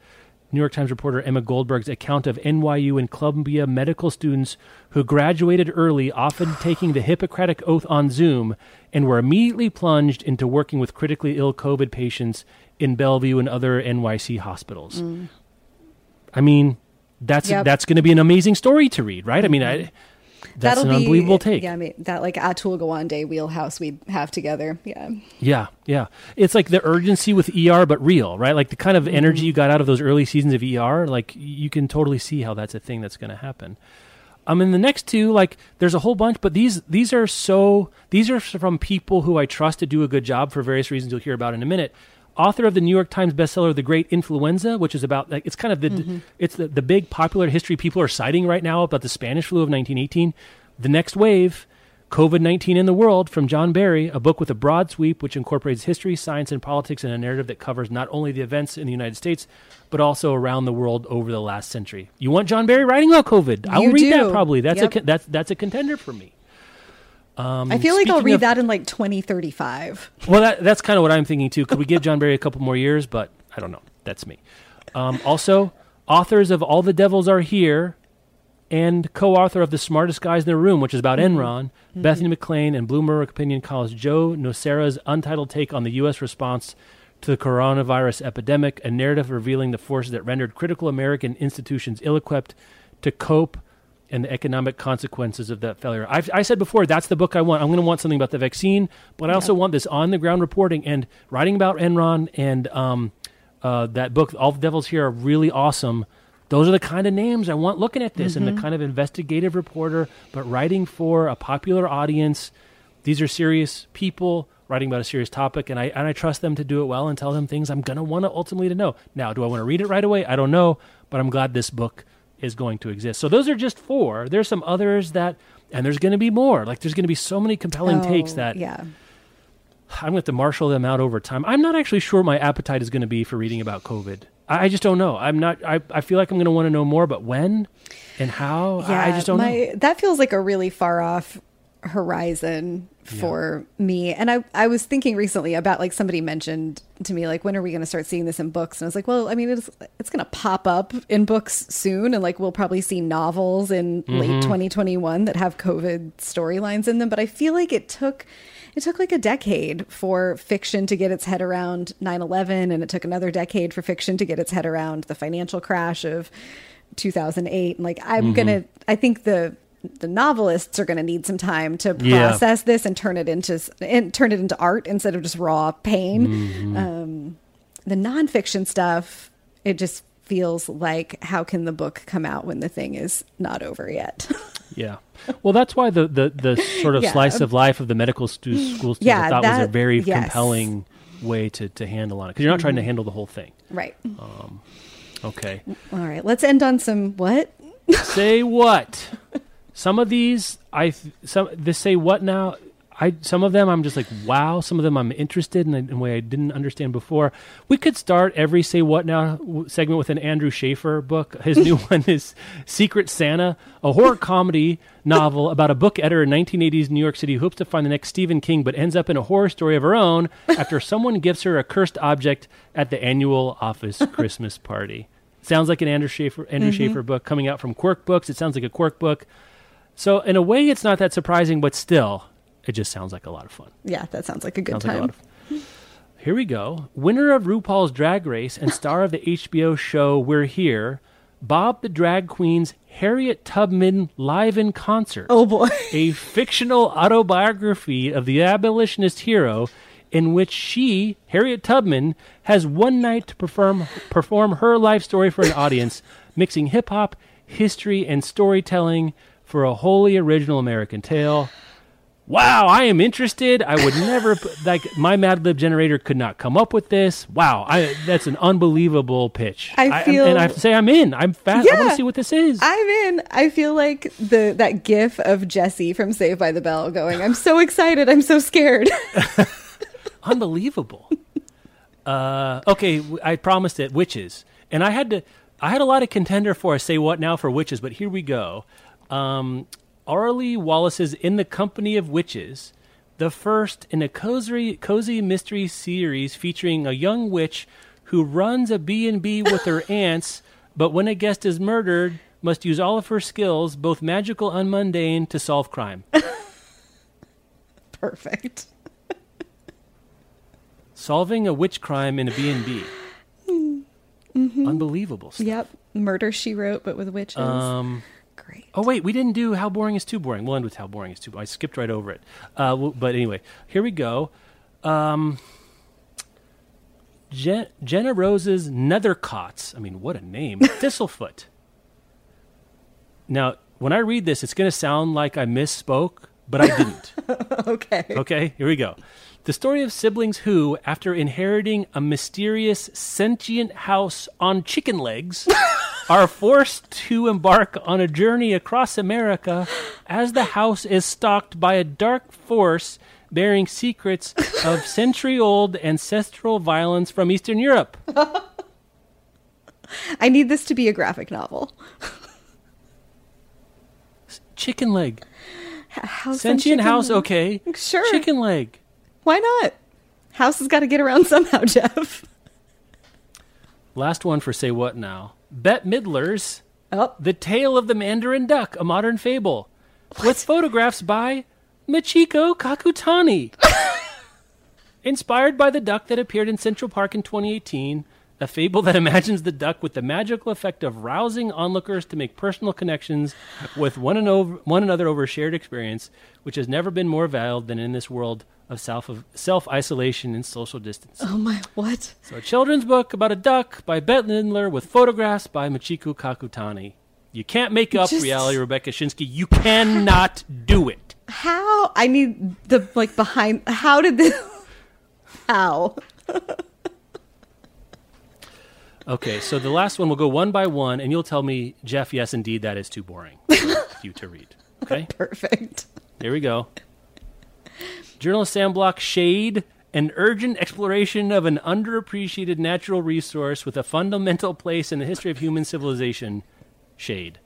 New York Times reporter Emma Goldberg's account of NYU and Columbia medical students who graduated early, often *sighs* taking the Hippocratic Oath on Zoom, and were immediately plunged into working with critically ill COVID patients in Bellevue and other NYC hospitals. I mean, that's Mm. Yep. Mm-hmm. that's going to be an amazing story to read, right? I mean, I, that's an unbelievable take. Yeah, I mean that like Atul Gawande wheelhouse we have together. Yeah. Yeah, yeah. It's like the urgency with ER, but real, right? Like the kind of Mm-hmm. energy you got out of those early seasons of ER. Like you can totally see how that's a thing that's going to happen. I mean, the next two, like there's a whole bunch, but these these are so these are from people who I trust to do a good job for various reasons you'll hear about in a minute. Author of the New York Times bestseller "The Great Influenza," which is about like it's kind of the Mm-hmm. it's the, the big popular history people are citing right now about the Spanish flu of 1918. The next wave, COVID 19 in the World from John Barry, a book with a broad sweep which incorporates history, science, and politics in a narrative that covers not only the events in the United States, but also around the world over the last century. You want John Barry writing about COVID? I'll You read that probably. That's, Yep. a, that's, that's a contender for me. Um, I feel like I'll read of- that in like 2035. Well, that, that's kind of what I'm thinking too. Could we give John Barry a couple more years? But I don't know. That's me. Um, also, authors of All the Devils Are Here and co-author of The Smartest Guys in the Room, which is about Enron, Bethany McLean and Bloomberg Opinion calls Joe Nocera's untitled take on the U.S. response to the coronavirus epidemic, a narrative revealing the forces that rendered critical American institutions ill-equipped to cope and the economic consequences of that failure. I've, I said before, that's the book I want. I'm going to want something about the vaccine, but I also want this on the ground reporting and writing about Enron and um, uh, that book, All the Devils Here, are really awesome. Those are the kind of names I want looking at this and the kind of investigative reporter, but writing for a popular audience. These are serious people writing about a serious topic, and I and I trust them to do it well and tell them things I'm going to want to ultimately to know. Now, do I want to read it right away? I don't know, but I'm glad this book is going to exist. So those are just four. There's some others that, and there's going to be more. Like there's going to be so many compelling takes Oh, that yeah. I'm going to have to marshal them out over time. I'm not actually sure my appetite is going to be for reading about COVID. I, I just don't know. I'm not. I, I feel like I'm going to want to know more, but when and how, I- I just don't know. That feels like a really far off horizon for me. And I, I was thinking recently about like somebody mentioned to me, like, when are we going to start seeing this in books? And I was like, well, I mean, it's, it's going to pop up in books soon. And like, we'll probably see novels in Mm-hmm. late 2021 that have COVID storylines in them. But I feel like it took, it took like a decade for fiction to get its head around 9-11 and it took another decade for fiction to get its head around the financial crash of 2008 and like i'm Mm-hmm. gonna i think the the novelists are going to need some time to Yeah. process this and turn it into and turn it into art instead of just raw pain Mm-hmm. um the nonfiction stuff it just feels like how can the book come out when the thing is not over yet *laughs* Yeah. Well, that's why the, the, the sort of Yeah. slice of life of the medical stu- school students Yeah, I thought was a very yes. compelling way to, to handle on it because you're not trying to handle the whole thing. right Okay. all right let's end on some what say what? *laughs* Some of these, I some this say what now? I some of them I'm just like wow. Some of them I'm interested in a, in a way I didn't understand before. We could start every say what now segment with an Andrew Shaffer book. His new *laughs* one is Secret Santa, a horror comedy novel about a book editor in 1980s New York City who hopes to find the next Stephen King, but ends up in a horror story of her own *laughs* after someone gives her a cursed object at the annual office Christmas party. Sounds like an Andrew Shaffer Andrew mm-hmm. Shaffer book coming out from Quirk Books. It sounds like a Quirk book. So in a way, it's not that surprising, but still, it just sounds like a lot of fun. yeah that sounds like a good Sounds like a time. Here we go. Winner of RuPaul's Drag Race and star of the *laughs* HBO show We're Here, Bob the Drag Queen's Harriet Tubman live in concert. oh boy a fictional autobiography of the abolitionist hero in which she, Harriet Tubman, has one night to perform perform her life story for an audience, mixing hip hop, history, and storytelling for a wholly original American tale. Wow, I am interested. I would never *laughs* like my Mad Lib generator could not come up with this. Wow, I that's an unbelievable pitch. I feel- and I have to say I'm in. I'm fast. I want to see what this is. I'm in. I feel like the that gif of Jesse from Saved by the Bell going, I'm so excited, I'm so scared. *laughs* unbelievable. *laughs* uh, okay, I promised it witches, and I had to. I had a lot of contender for a say what now for witches, but here we go. Um, Auralee Wallace's "In the Company of Witches," the first in a cozy, cozy mystery series featuring a young witch who runs a B and B with her *laughs* aunts, but when a guest is murdered, must use all of her skills, both magical and mundane, to solve crime. *laughs* Perfect. *laughs* Solving a witch crime in a B&B. Unbelievable stuff. Yep. Murder she wrote, but with witches. Um, Great. oh, wait, we didn't do How Boring is Too Boring. We'll end with How Boring is Too Boring. I skipped right over it. Uh, but anyway, here we go. Um, Je- Jenna Rose's Nethercott's. I mean, what a name. *laughs* Thistlefoot. Now, when I read this, it's going to sound like I misspoke, but I didn't. *laughs* Okay. Okay, here we go. The story of siblings who, after inheriting a mysterious sentient house on chicken legs, *laughs* are forced to embark on a journey across America as the house is stalked by a dark force bearing secrets of *laughs* century old ancestral violence from Eastern Europe. *laughs* I need this to be a graphic novel. Chicken leg. House and Sentient house, okay. Sure. Chicken leg. Why not? House has got to get around *laughs* somehow, Jeff. Last one for Say What Now. Bette Midler's Oh, The Tale of the Mandarin Duck, a modern fable, with photographs by Michiko Kakutani. *laughs* Inspired by the duck that appeared in Central Park in 2018, a fable that *laughs* imagines the duck with the magical effect of rousing onlookers to make personal connections with one, and over, one another over shared experience, which has never been more valued than in this world of self of self isolation and social distance. oh my, what? So, a children's book about a duck by Bette Midler with photographs by Michiko Kakutani. You can't make up Just- reality, Rebecca Schinsky. You cannot do it. How? I need the, like, behind. How did this. *laughs* How? *laughs* Okay, so the last one we'll go one by one, and you'll tell me, Jeff, yes, indeed, that is too boring for *laughs* you to read. Okay, *laughs* Perfect. here we go. Journalist Sam Bloch Shade, an urgent exploration of an underappreciated natural resource with a fundamental place in the history of human civilization. Shade.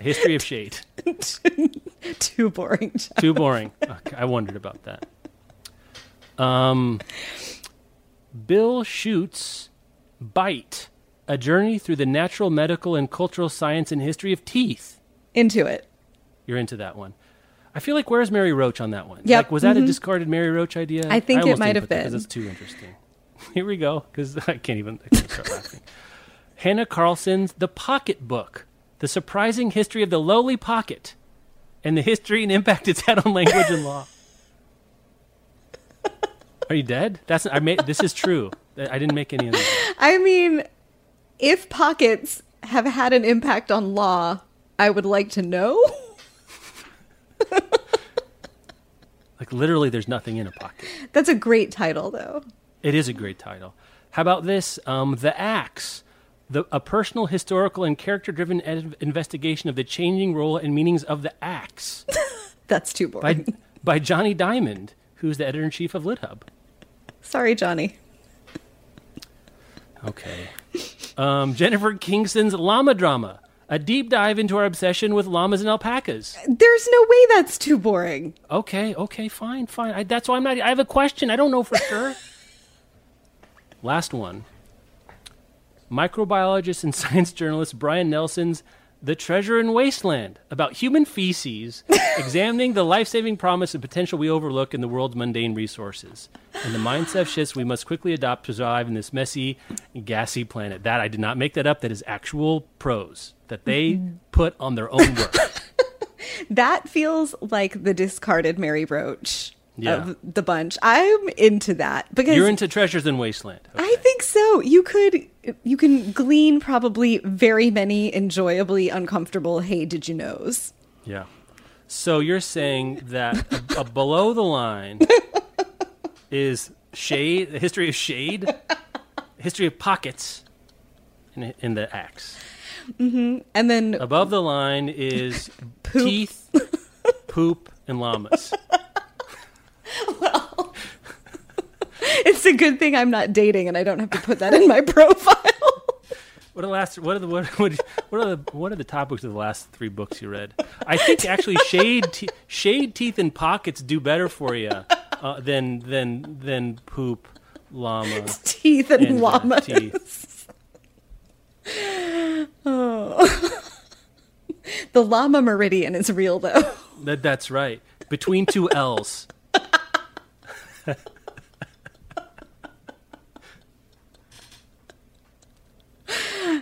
History of shade. *laughs* Too boring, Jeff. Too boring. Okay, I wondered about that. Um, Bill Schutt, Bite, a journey through the natural, medical, and cultural science and history of teeth. Into it. You're into that one. I feel like where's Mary Roach on that one? Yep, Like, was that a mm-hmm. discarded Mary Roach idea? I think it almost might have put that 'cause it's too interesting. *laughs* Here we go, because I can't even I can't start laughing. Hannah Carlson's The Pocket Book, The Surprising History of the Lowly Pocket, and the history and impact it's had on language and law. *laughs* Are you dead? That's I made. This is true. I didn't make any of that. *laughs* I mean, if pockets have had an impact on law, I would like to know. *laughs* Like literally, there's nothing in a pocket. That's a great title, though. It is a great title. How about this? Um, the Axe, the, a personal, historical, and character-driven ed- investigation of the changing role and meanings of the Axe *laughs* That's too by boring. by Jonny Diamond, who's the editor in chief of LitHub. Sorry, Jonny. Okay. Um, Jennifer Kingson's Llama Drama, a deep dive into our obsession with llamas and alpacas. There's no way that's too boring. Okay, okay, fine, fine. I, that's why I'm not. I have a question. I don't know for sure. Last one. Microbiologist and *laughs* science journalist Brian Nelson's The Treasure in Wasteland about human feces, *laughs* examining the life saving promise and potential we overlook in the world's mundane resources, and the mindset shifts we must quickly adopt to survive in this messy, gassy planet. That I did not make that up. That is actual prose that they mm-hmm. put on their own work. *laughs* That feels like the discarded Mary Roach Yeah. of the bunch. I'm into that because You're into Treasures in Wasteland. I think so. You could you can glean probably very many enjoyably uncomfortable hey did you knows. Yeah. So you're saying that a, a below the line is shade, the history of shade, history of pockets in, in the axe. Mm-hmm. And then Above the line is *laughs* Poop. teeth, poop, and llamas. *laughs* it's a good thing I'm not dating and I don't have to put that in my *laughs* profile. What are the last? What are the what, what, what are the what are the topics of the last three books you read? I think actually shade te- shade teeth and pockets do better for you uh, than than than poop, llama, *laughs* Teeth and, and uh, llamas. teeth. *laughs* The llama meridian is real though. That that's right. Between two L's.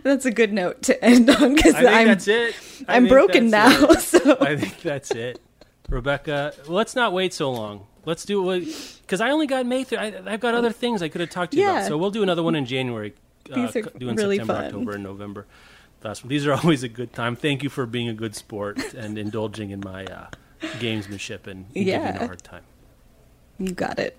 That's a good note to end on because I think I'm that's it. I I'm broken now. it. *laughs* So I think that's it. Rebecca, let's not wait so long. Let's do it because I only got May. Through, I, I've got other things I could have talked to you Yeah. about. So we'll do another one in January. uh, These are doing really September, fun. October, and November. These are *laughs* always a good time. Thank you for being a good sport and indulging in my uh, gamesmanship and giving Yeah. a hard time. you got it.